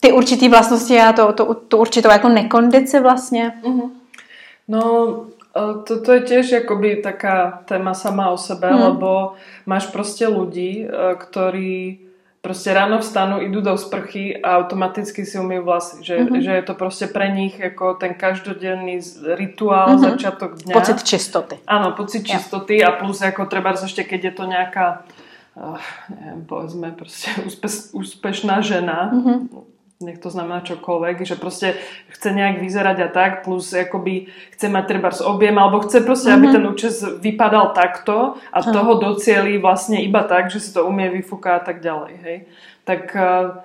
ty určitý vlastnosti a to, to, to určitou jako nekondici vlastně. Mm-hmm. No, e, toto je tiež akoby taká téma sama o sebe, hmm. lebo máš proste ľudí, e, ktorí proste ráno vstanú, idú do sprchy a automaticky si umývajú vlasy. Že, mm-hmm. že je to proste pre nich ako ten každodenný rituál, mm-hmm. začiatok dňa. Pocit čistoty. Áno, pocit ja. čistoty a plus ako treba ešte, keď je to nejaká uh, neviem, povedzme proste <laughs> úspe, úspešná žena, mm-hmm nech to znamená čokoľvek, že proste chce nejak vyzerať a tak, plus akoby chce mať treba z objem, alebo chce proste, mm-hmm. aby mhm. ten účes vypadal takto a mm. toho docieli vlastne iba tak, že si to umie vyfúka a tak ďalej, hej. Tak eh,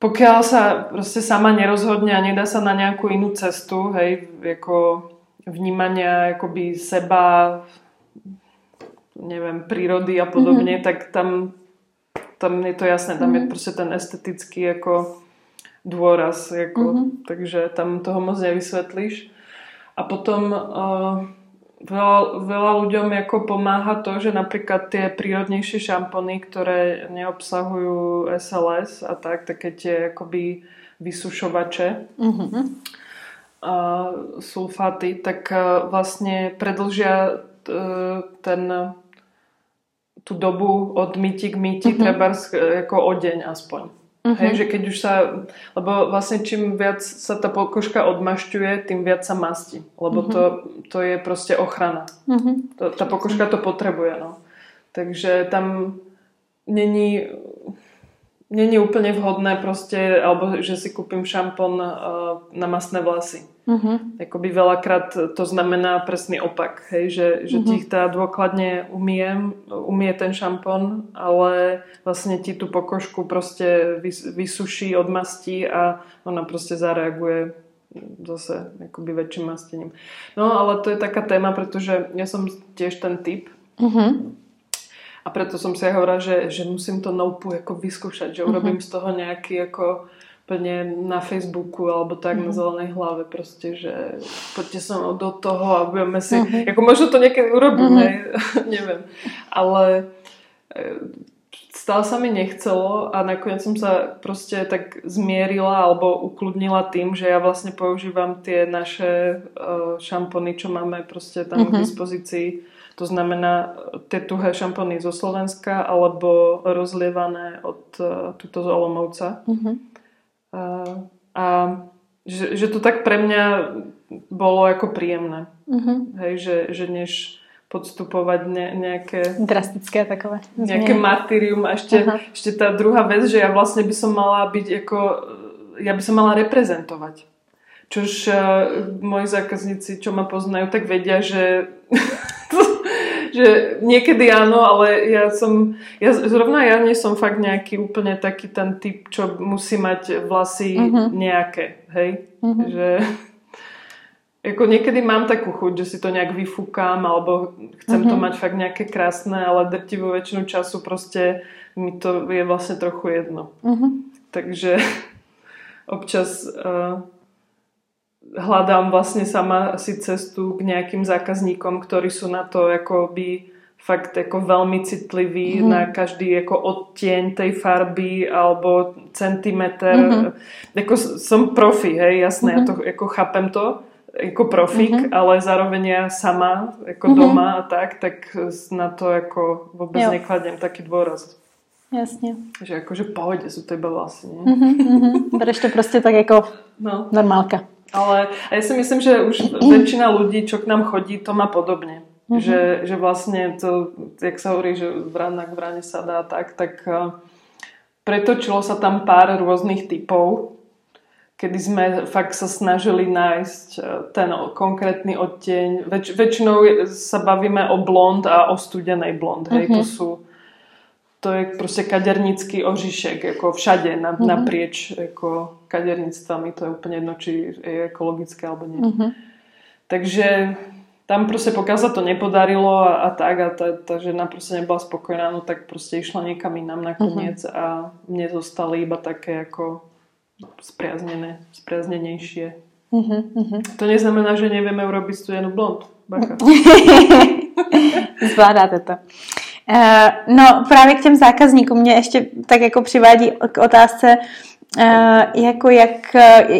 pokiaľ sa proste sama nerozhodne a nedá sa na nejakú inú cestu, hej, ako vnímania akoby seba, neviem, prírody a podobne, mm-hmm. tak tam tam je to jasné, tam mm-hmm. je mhm. proste ten estetický ako dôraz, ako, mm-hmm. takže tam toho moc nevysvetlíš. A potom uh, veľa, veľa ľuďom ako pomáha to, že napríklad tie prírodnejšie šampóny, ktoré neobsahujú SLS a tak, také tie akoby vysušovače, mm-hmm. a sulfáty, tak uh, vlastne predlžia uh, ten tú dobu od myti k myti, mm-hmm. treba ako o deň aspoň. Uh-huh. Hej, že keď už sa, lebo vlastne čím viac sa tá pokožka odmašťuje, tým viac sa mastí. Lebo uh-huh. to, to je proste ochrana. Uh-huh. To, tá pokožka to potrebuje. No. Takže tam není, není úplne vhodné proste, alebo že si kúpim šampón uh, na masné vlasy. Uh-huh. Jakoby veľakrát to znamená presný opak, hej, že, že uh-huh. ti ich tá dôkladne umiem, umie ten šampón, ale vlastne ti tú pokožku proste vys, vysuší, odmastí a ona proste zareaguje zase akoby väčším mastením. No ale to je taká téma, pretože ja som tiež ten typ. Uh-huh. A preto som si aj hovorila, že, že musím to noupu ako vyskúšať, že urobím uh-huh. z toho nejaký ako úplne na Facebooku alebo tak mm-hmm. na mhm. zelenej hlave proste, že poďte sa do toho a budeme si, mm-hmm. ako možno to niekedy urobíme, mm-hmm. <laughs> neviem, ale e, stále sa mi nechcelo a nakoniec som sa proste tak zmierila alebo ukludnila tým, že ja vlastne používam tie naše uh, šampóny, čo máme proste tam mm-hmm. k mhm. dispozícii. To znamená tie tuhé šampóny zo Slovenska alebo rozlievané od tuto z Olomovca. Mm-hmm. A, že, že to tak pre mňa bolo ako príjemné. Uh-huh. Hej, že, že než podstupovať ne, nejaké... Drastické takové. Nejaké martyrium. A ešte, uh-huh. ešte tá druhá vec, že ja vlastne by som mala byť ako... Ja by som mala reprezentovať. Čož uh, moji zákazníci, čo ma poznajú, tak vedia, že <laughs> že niekedy áno, ale ja som, ja, zrovna ja nie som fakt nejaký úplne taký ten typ, čo musí mať vlasy uh-huh. nejaké, hej, uh-huh. že <laughs> ako niekedy mám takú chuť, že si to nejak vyfúkam alebo chcem uh-huh. to mať fakt nejaké krásne, ale drtivú väčšinu času proste mi to je vlastne trochu jedno. Uh-huh. Takže <laughs> občas uh, hľadám vlastne sama si cestu k nejakým zákazníkom, ktorí sú na to by fakt ako veľmi citliví mm. na každý ako odtieň tej farby alebo centimeter. Mm-hmm. Ako som profi, hej, jasné, mm-hmm. ja to ako chápem to ako profik, mm-hmm. ale zároveň ja sama ako mm-hmm. doma a tak, tak na to ako vôbec jo. nekladiem taký dôraz. Jasně. Že akože pohode sú to iba vlastne. Mm-hmm, mm-hmm. Bereš to proste tak ako no. normálka. Ale ja si myslím, že už väčšina ľudí, čo k nám chodí, to má podobne. Mm-hmm. Že, že vlastne to, jak sa hovorí, že vrana k vrane sa dá tak, tak pretočilo sa tam pár rôznych typov, kedy sme fakt sa snažili nájsť uh, ten konkrétny odtieň. Väč, väčšinou sa bavíme o blond a o studenej blond. Mm-hmm. Hej, to mhm. sú to je proste kadernický ožišek, ako všade na, mm-hmm. naprieč ako kadernictvami, to je úplne jedno, či je ekologické alebo nie. Mm-hmm. Takže tam proste pokiaľ sa to nepodarilo a, a tak a tá, tá žena proste nebola spokojná, no tak proste išla niekam inám nakoniec mm-hmm. a mne zostali iba také ako spriaznené, spriaznenejšie. Mm-hmm. To neznamená, že nevieme urobiť studenú blond. Bacha. <laughs> Zvládáte to. Uh, no právě k těm zákazníkům mě ještě tak jako přivádí k otázce, uh, jako jak, uh,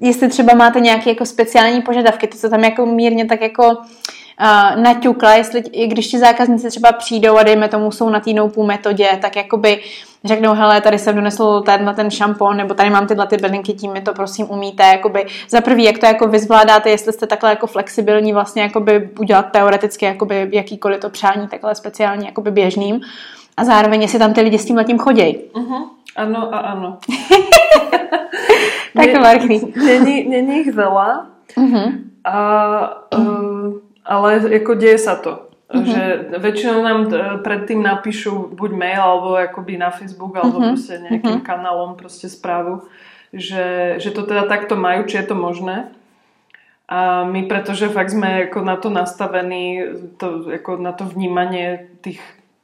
jestli třeba máte nějaké jako speciální požadavky, to se tam jako mírně tak jako uh, naťukla, jestli i když ti zákazníci třeba přijdou a dejme tomu jsou na té noupů metodě, tak jakoby řeknou, hele, tady jsem donesl ten, na ten šampon, nebo tady mám tyhle ty bylinky, tím mi to prosím umíte. Jakoby za prvý, jak to jako vy zvládáte, jestli jste takhle jako flexibilní vlastně jakoby udělat teoreticky jakoby jakýkoliv to přání takhle speciálně jakoby běžným. A zároveň, jestli tam ty lidi s tím letím chodí. Uh-huh. Ano a ano. tak to. Není, není ich veľa. Uh-huh. A, uh, ale ako deje sa to. Mm-hmm. Že väčšinou nám e, predtým napíšu buď mail, alebo akoby na Facebook, alebo mm-hmm. proste nejakým mm-hmm. kanálom proste správu, že, že to teda takto majú, či je to možné. A my, pretože fakt sme ako na to nastavení, to, ako na to vnímanie tých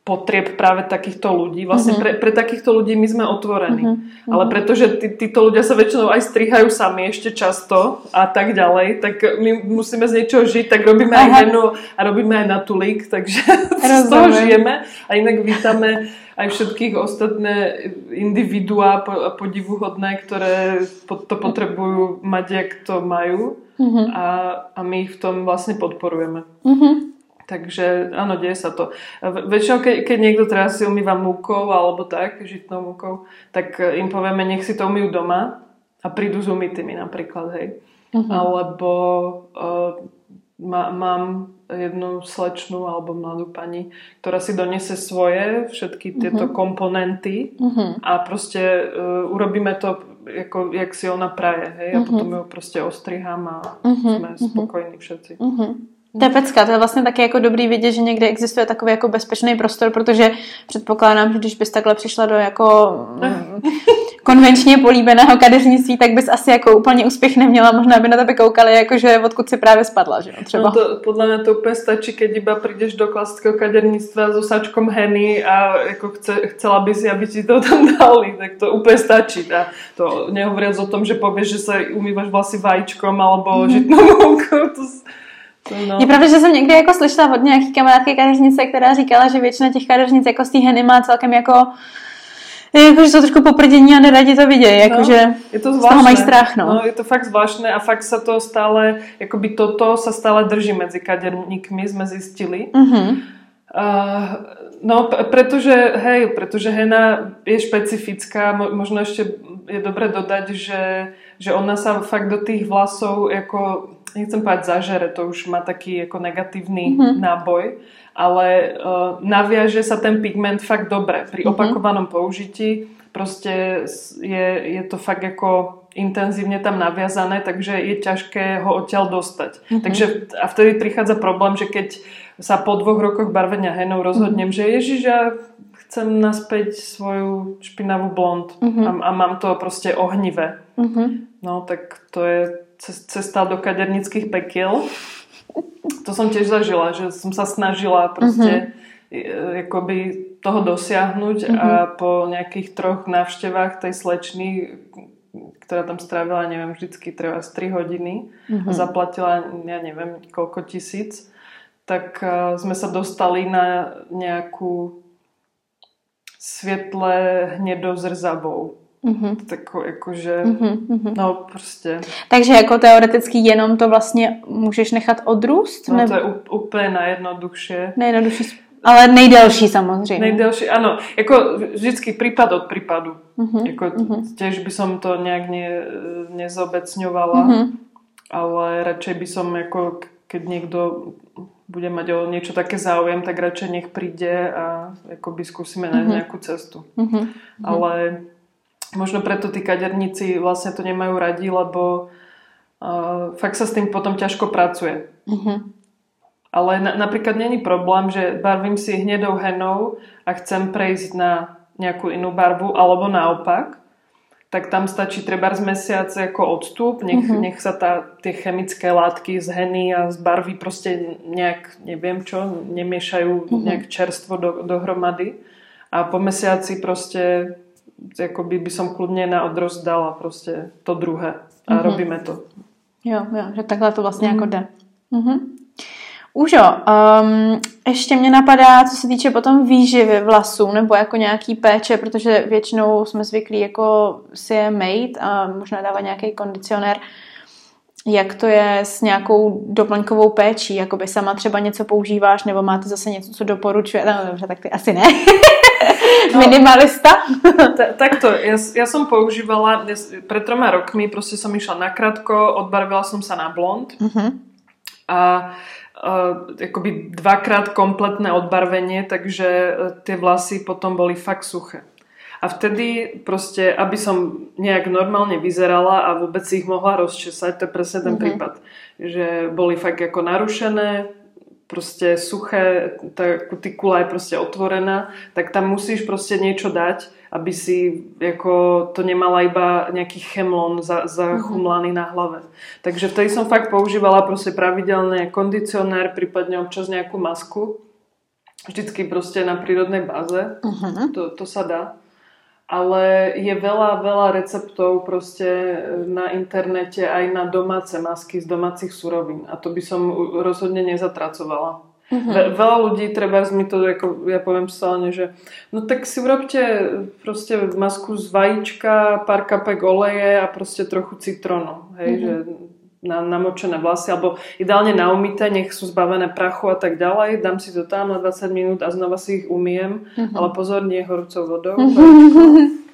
potrieb práve takýchto ľudí. Vlastne mm-hmm. pre, pre takýchto ľudí my sme otvorení. Mm-hmm. Ale pretože tí, títo ľudia sa väčšinou aj strihajú sami ešte často a tak ďalej, tak my musíme z niečoho žiť, tak robíme Aha. aj menu a robíme aj na tulík, takže <laughs> z toho žijeme. A inak vítame aj všetkých ostatné individuá podivuhodné, ktoré to potrebujú mať, jak to majú. Mm-hmm. A, a my ich v tom vlastne podporujeme. Mm-hmm. Takže áno, deje sa to. Väčšinou, keď, keď niekto teraz si umýva múkou alebo tak, žitnou múkou, tak e, im povieme, nech si to umýjú doma a prídu s umytými napríklad, hej. Uh-huh. Alebo uh, má, mám jednu slečnú alebo mladú pani, ktorá si donese svoje všetky tieto uh-huh. komponenty uh-huh. a proste uh, urobíme to, ako, jak si ona praje, hej. Uh-huh. A potom ju proste ostrihám a uh-huh. sme uh-huh. spokojní všetci. Uh-huh. To je pecka, to je vlastně taky jako dobrý vidět, že někde existuje takový jako bezpečný prostor, protože předpokládám, že když bys takhle přišla do jako mm, <laughs> konvenčně políbeného kadeřnictví, tak bys asi jako úplně úspěch neměla, možná by na tebe koukali, jakože odkud si právě spadla, že jo, třeba. No to, podle mě to úplně stačí, keď iba přijdeš do klasického kadernictva s osačkom heny a jako chce, chcela by si, aby ti to tam <laughs> dali, tak to úplně stačí. A to nehovoriac o tom, že povieš, že sa umývaš vlasy vajíčkom alebo mm-hmm. žitnou <laughs> moukou, to, No. Je pravda, že jsem někdy jako slyšela od nějaký kamarádky kadeřnice, která říkala, že většina těch kadeřnic jako z té heny má celkem jako jako, že jsou trošku poprdění a neradi to vidějí, jako, no, že je to zvláštne. z toho mají strach. No. no. je to fakt zvláštne a fakt sa to stále, akoby toto sa stále drží medzi kaderníkmi, sme zistili. Mm-hmm. Uh, no, pretože, hej, pretože hena je špecifická, možno ešte je dobre dodať, že, že ona sa fakt do tých vlasov ako nechcem povedať zažere, to už má taký ako negatívny mm-hmm. náboj, ale uh, naviaže sa ten pigment fakt dobre. Pri mm-hmm. opakovanom použití proste je, je to fakt ako intenzívne tam naviazané, takže je ťažké ho odtiaľ dostať. Mm-hmm. Takže a vtedy prichádza problém, že keď sa po dvoch rokoch barvenia henou rozhodnem, mm-hmm. že ježiš, ja chcem naspäť svoju špinavú blond mm-hmm. a, a mám to proste ohnivé. Mm-hmm. No tak to je cesta do kadernických pekiel. To som tiež zažila, že som sa snažila proste mm-hmm. akoby toho dosiahnuť mm-hmm. a po nejakých troch návštevách tej slečny, ktorá tam strávila, neviem, vždycky treba 3 hodiny mm-hmm. a zaplatila, ja neviem, koľko tisíc, tak uh, sme sa dostali na nejakú svetle hnedozrzavou Mm-hmm. Tak jakože, mm-hmm. no prostě. Takže jako teoreticky jenom to vlastně můžeš nechat odrůst? No nebo... to je úplně najjednoduchší. Nejjednodušší, ale nejdelší samozřejmě. Nejdelší, ano. Jako vždycky prípad od prípadu. Mm-hmm. Jako mm-hmm. tiež by som to nejak ne, nezobecňovala, mm-hmm. ale radšej by som jako, keď niekto bude mať o niečo také záujem, tak radšej nech príde a by skúsime nájsť mm-hmm. nejakú cestu. Mm-hmm. Ale možno preto tí kaderníci vlastne to nemajú radi, lebo uh, fakt sa s tým potom ťažko pracuje. Uh-huh. Ale na, napríklad není problém, že barvím si hnedou henou a chcem prejsť na nejakú inú barvu, alebo naopak, tak tam stačí treba z mesiac ako odstup, nech, uh-huh. nech sa tá, tie chemické látky z heny a z barvy proste nejak, neviem čo, nemiešajú uh-huh. nejak čerstvo do, dohromady. A po mesiaci proste by, by som kľudne na odrost dala prostě to druhé a mm-hmm. robíme to. Jo, jo, že takhle to vlastně mm. jako jde. Mm-hmm. Užo, um, ještě mě napadá, co se týče potom výživy vlasů nebo jako nějaký péče, protože většinou jsme zvyklí jako si je mít a možná dávat nějaký kondicionér. Jak to je s nějakou doplňkovou péčí? Jakoby sama třeba něco používáš nebo máte zase něco, co doporučuje? No dobře, tak ty asi ne. <laughs> No, Minimalista? takto, ja, ja som používala, ja, pred troma rokmi proste som išla na krátko, odbarvila som sa na blond uh-huh. a uh, akoby dvakrát kompletné odbarvenie, takže uh, tie vlasy potom boli fakt suché. A vtedy proste, aby som nejak normálne vyzerala a vôbec si ich mohla rozčesať, to je presne ten mm-hmm. prípad. Že boli fakt ako narušené, proste suché, tá kutikula je proste otvorená, tak tam musíš proste niečo dať, aby si ako, to nemala iba nejaký chemlon za, zachumlaný uh-huh. na hlave. Takže vtedy som fakt používala proste pravidelné kondicionér, prípadne občas nejakú masku. Vždycky proste na prírodnej báze. Uh-huh. To, to sa dá ale je veľa, veľa receptov proste na internete aj na domáce masky z domácich surovín a to by som rozhodne nezatracovala. Mm-hmm. Ve, veľa ľudí, treba mi to, ako ja poviem stále, že no tak si urobte proste masku z vajíčka, pár kapek oleje a proste trochu citrónu. Hej, mm-hmm. že na namočené vlasy, alebo ideálne na umité, nech sú zbavené prachu a tak ďalej. Dám si to tam na 20 minút a znova si ich umiem, uh-huh. ale pozor, nie horúcou vodou. Uh-huh.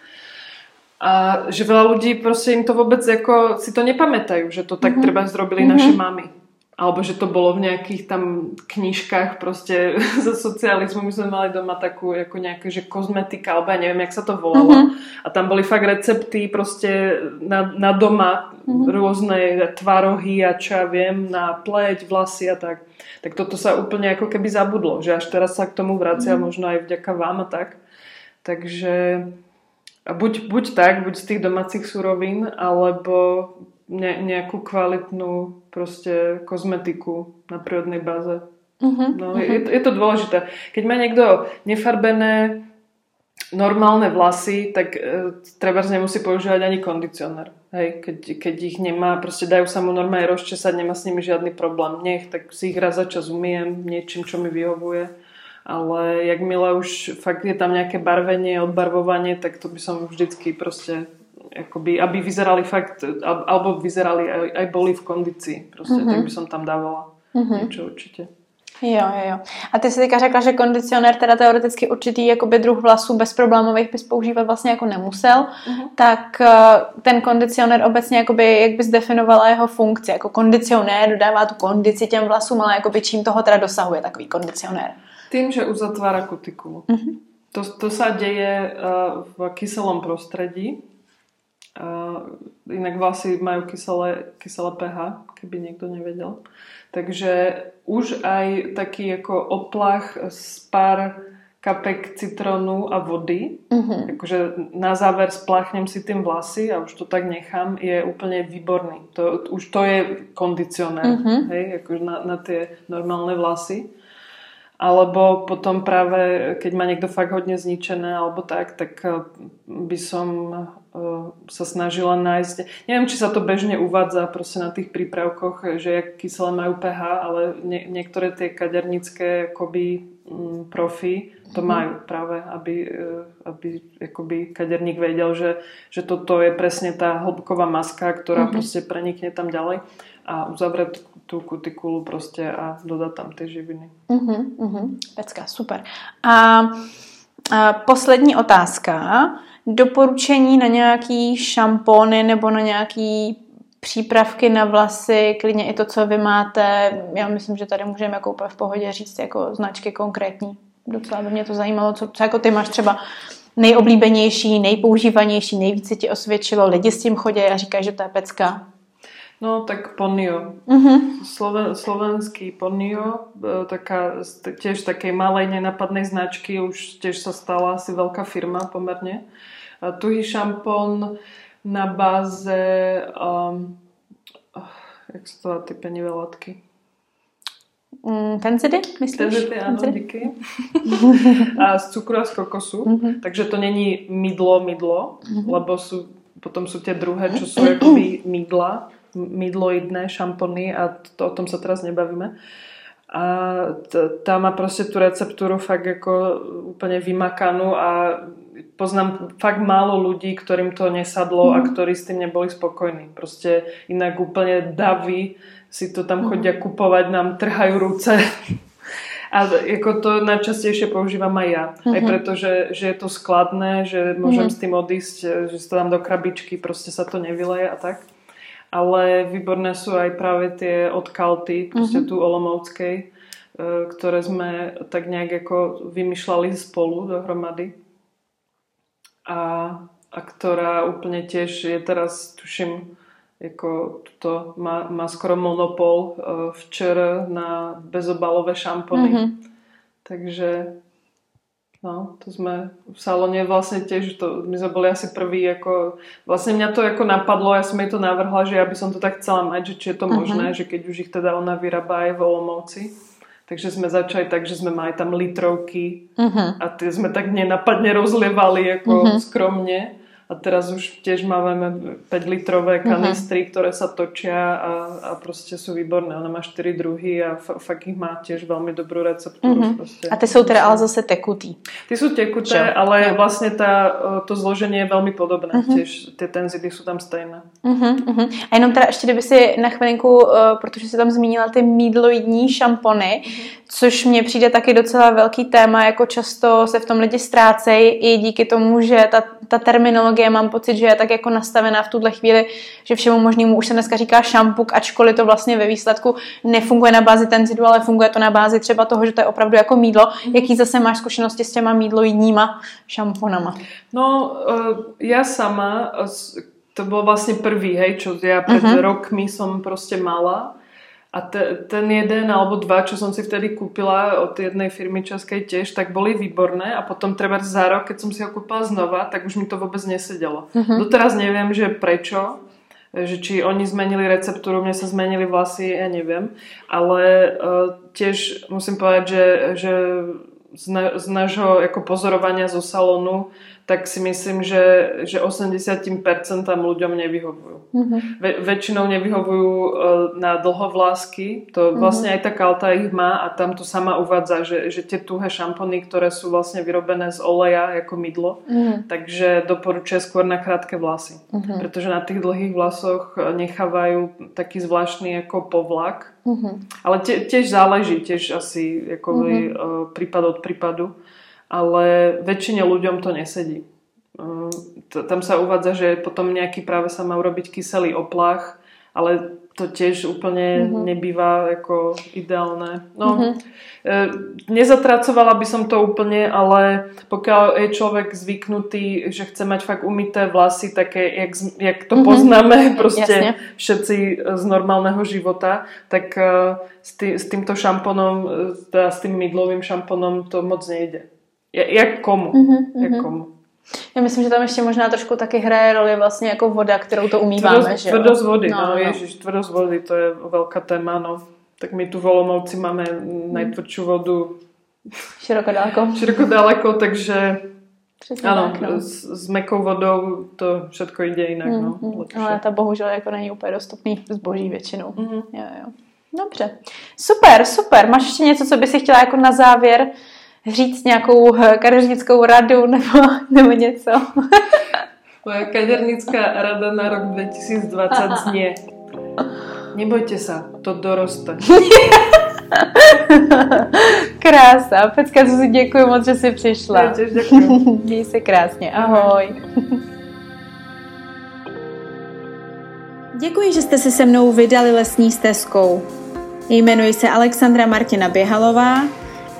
A že veľa ľudí proste im to vôbec ako, si to nepamätajú, že to tak uh-huh. treba zrobili uh-huh. naše mamy. Alebo že to bolo v nejakých tam knižkách proste <laughs> zo socializmu. My sme mali doma takú ako nejaké, že kozmetika, alebo ja neviem, jak sa to volalo. Uh-huh. A tam boli fakt recepty proste na, na doma, uh-huh. rôzne tvarohy a čo ja viem, na pleť, vlasy a tak. Tak toto sa úplne ako keby zabudlo, že až teraz sa k tomu vracia, uh-huh. možno aj vďaka vám a tak. Takže buď, buď tak, buď z tých domácich surovín, alebo ne, nejakú kvalitnú proste kozmetiku na prírodnej báze. Uh-huh, no, uh-huh. Je, je to dôležité. Keď má niekto nefarbené normálne vlasy, tak e, treba nemusí používať ani kondicionér. Hej, keď, keď ich nemá, proste dajú sa mu normálne rozčesať, nemá s nimi žiadny problém. Nech, tak si ich raz za čas umiem niečím, čo mi vyhovuje. Ale jakmile už fakt je tam nejaké barvenie, odbarvovanie, tak to by som vždycky proste akoby, aby vyzerali fakt, alebo vyzerali, aj, aj boli v kondícii. Proste, mm-hmm. tak by som tam dávala mm-hmm. niečo určitě. Jo, jo, jo. A ty si teďka řekla, že kondicionér teda teoreticky určitý jakoby druh vlasů bezproblémových bys používat vlastně jako nemusel, uh-huh. tak eh, ten kondicionér obecně jakoby, jak bys definovala jeho funkci? Jako kondicionér dodává tu kondici těm vlasům, ale jakoby čím toho teda dosahuje takový kondicionér? Tým, že uzatvára kutikulu. Uh-huh. To, to sa deje uh, v kyselom prostredí, Uh, inak vlasy majú kyselé, kyselé pH, keby niekto nevedel. Takže už aj taký ako oplach z pár kapek citrónu a vody, uh-huh. akože na záver spláchnem si tým vlasy a už to tak nechám, je úplne výborný. To, už to je kondicionér, uh-huh. hej, akože na, na tie normálne vlasy. Alebo potom práve, keď má niekto fakt hodne zničené alebo tak, tak eh, by som eh, sa snažila nájsť, neviem, či sa to bežne uvádza proste na tých prípravkoch, že jak kyselé majú pH, ale nie, niektoré tie kadernické akoby mm, profi to mm-hmm. majú práve, aby, eh, aby akoby kaderník vedel, že, že toto je presne tá hĺbková maska, ktorá mm-hmm. proste prenikne tam ďalej a uzavrieť tú kutikulu prostě a dodat tam ty živiny. Uh-huh, uh-huh. Pecka, super. A, a poslední otázka. Doporučení na nějaký šampony nebo na nějaký přípravky na vlasy, klidně i to, co vy máte. Já myslím, že tady můžeme jako v pohodě říct jako značky konkrétní. Docela by mě to zajímalo, co, co jako ty máš třeba nejoblíbenější, nejpoužívanější, nejvíce ti osvědčilo, lidi s tím chodí a říkají, že to je pecka. No tak Ponio. Uh-huh. Sloven, slovenský Ponio, e, taká, tiež takej malej nenapadnej značky, už tiež sa stala asi veľká firma pomerne. A tuhý šampón na báze um, jak sa to dá, ty penivé látky? Mm, tenzidy, myslíš? Tenzidy, áno, tenzidy? díky. <laughs> a z cukru a z kokosu. Uh-huh. Takže to není mydlo, mydlo, uh-huh. lebo sú, potom sú tie druhé, čo sú <clears throat> akoby mydla mydloidné šampony a to, o tom sa teraz nebavíme. A t- tá má proste tú receptúru fakt ako úplne vymakanú a poznám fakt málo ľudí, ktorým to nesadlo mm. a mhm. ktorí s tým neboli spokojní. Proste inak úplne davy si to tam chodia mm. kupovať, nám trhajú ruce. A ako to najčastejšie používam aj ja. Mm-hmm. Aj mhm. preto, že, že je to skladné, že môžem mm-hmm. s tým odísť, že si to dám do krabičky, proste sa to nevyleje a tak ale výborné sú aj práve tie od Kalty, proste uh-huh. tu Olomovskej, e, ktoré sme tak nejak ako vymýšľali spolu dohromady. A, a ktorá úplne tiež je teraz, tuším, ako to má, má skoro monopol uh, včer na bezobalové šampony. Mm-hmm. Takže No, to sme v salóne vlastne tiež, to, my sme boli asi prví, ako, vlastne mňa to ako napadlo, ja som jej to navrhla, že ja by som to tak chcela mať, že či je to uh-huh. možné, že keď už ich teda ona vyrába aj v Olomouci. Takže sme začali tak, že sme mali tam litrovky uh-huh. a tie sme tak nenapadne rozlievali ako uh-huh. skromne. A teraz už tiež máme 5 litrové mhm. kanistry, uh-huh. ktoré sa točia a, a proste sú výborné. Ona má 4 druhy a f- fakt ich má tiež veľmi dobrú receptúru. Uh-huh. A ty sú teda ale zase tekutý. Ty sú tekuté, Čo? ale no. vlastne tá, to zloženie je veľmi podobné. Uh-huh. Tiež tie tenzidy sú tam stejné. Uh-huh, uh-huh. A jenom teda ještě kdyby si na chvilinku, uh, protože si tam zmínila ty mídloidní šampony, uh-huh. což mně přijde taky docela velký téma, jako často se v tom lidi ztrácejí i díky tomu, že ta, ta terminologie technologie mám pocit, že je tak jako nastavená v tuhle chvíli, že všemu možnému už se dneska říká šampuk, ačkoliv to vlastně ve výsledku nefunguje na bázi tenzidu, ale funguje to na bázi třeba toho, že to je opravdu jako mídlo. Mm. Jaký zase máš zkušenosti s těma mídloidníma šamponama? No, uh, ja sama, to bol vlastne prvý, hej, čo ja pred uh-huh. rokmi som proste mala a te, ten jeden alebo dva, čo som si vtedy kúpila od jednej firmy českej tiež, tak boli výborné a potom treba za rok, keď som si ho kúpila znova, tak už mi to vôbec nesedelo. Uh-huh. Doteraz neviem, že prečo, že či oni zmenili receptúru, mne sa zmenili vlasy, ja neviem, ale uh, tiež musím povedať, že, že z, na, z nášho ako pozorovania zo salónu tak si myslím, že, že 80% ľuďom nevyhovujú. Mm-hmm. Ve, väčšinou nevyhovujú uh, na dlhovlásky, to mm-hmm. vlastne aj tá kalta ich má a tam to sama uvádza, že, že tie tuhé šampóny, ktoré sú vlastne vyrobené z oleja ako mydlo, mm-hmm. takže doporučuje skôr na krátke vlasy. Mm-hmm. Pretože na tých dlhých vlasoch nechávajú taký zvláštny ako povlak. Mm-hmm. Ale tie, tiež záleží, tiež asi ako mm-hmm. prípad od prípadu ale väčšine ľuďom to nesedí. Ehm, tam sa uvádza, že potom nejaký práve sa má urobiť kyselý oplach, ale to tiež úplne mm-hmm. nebýva ako ideálne. No, mm-hmm. e, nezatracovala by som to úplne, ale pokiaľ je človek zvyknutý, že chce mať fakt umité vlasy, také, jak, jak to mm-hmm. poznáme <laughs> proste Jasne. všetci z normálneho života, tak e, s, tý, s týmto šamponom, e, teda s tým mydlovým šamponom to moc nejde. Jak komu? Mm-hmm, Jak komu? Já myslím, že tam ještě možná trošku taky hraje roli vlastně jako voda, kterou to umýváme. Tvrdost, že tvrdost vody, no, no, no. ježiš, tvrdost vody, to je velká téma, no. Tak my tu v Olomouci máme najtvrdšiu vodu široko daleko. <laughs> široko daleko, takže Přesně ano, tak, no. s, s mekou vodou to všetko jde jinak. Mm, no, mm, ale ta bohužel jako není úplně dostupný zboží většinou. Mm. Jo, jo. Dobře. Super, super. Máš ještě něco, co by si chtěla jako na závěr říct nějakou eh, kadeřnickou radu nebo, <laughs> nebo něco? Moja kadernická rada na rok <laughs> 2020 znie Nebojte sa, to doroste. <laughs> Krása. Pecka, si děkuji moc, že jsi přišla. Já těž děkuji. Měj se krásně. Ahoj. Děkuji, že jste se se mnou vydali lesní stezkou. Jmenuji se Alexandra Martina Běhalová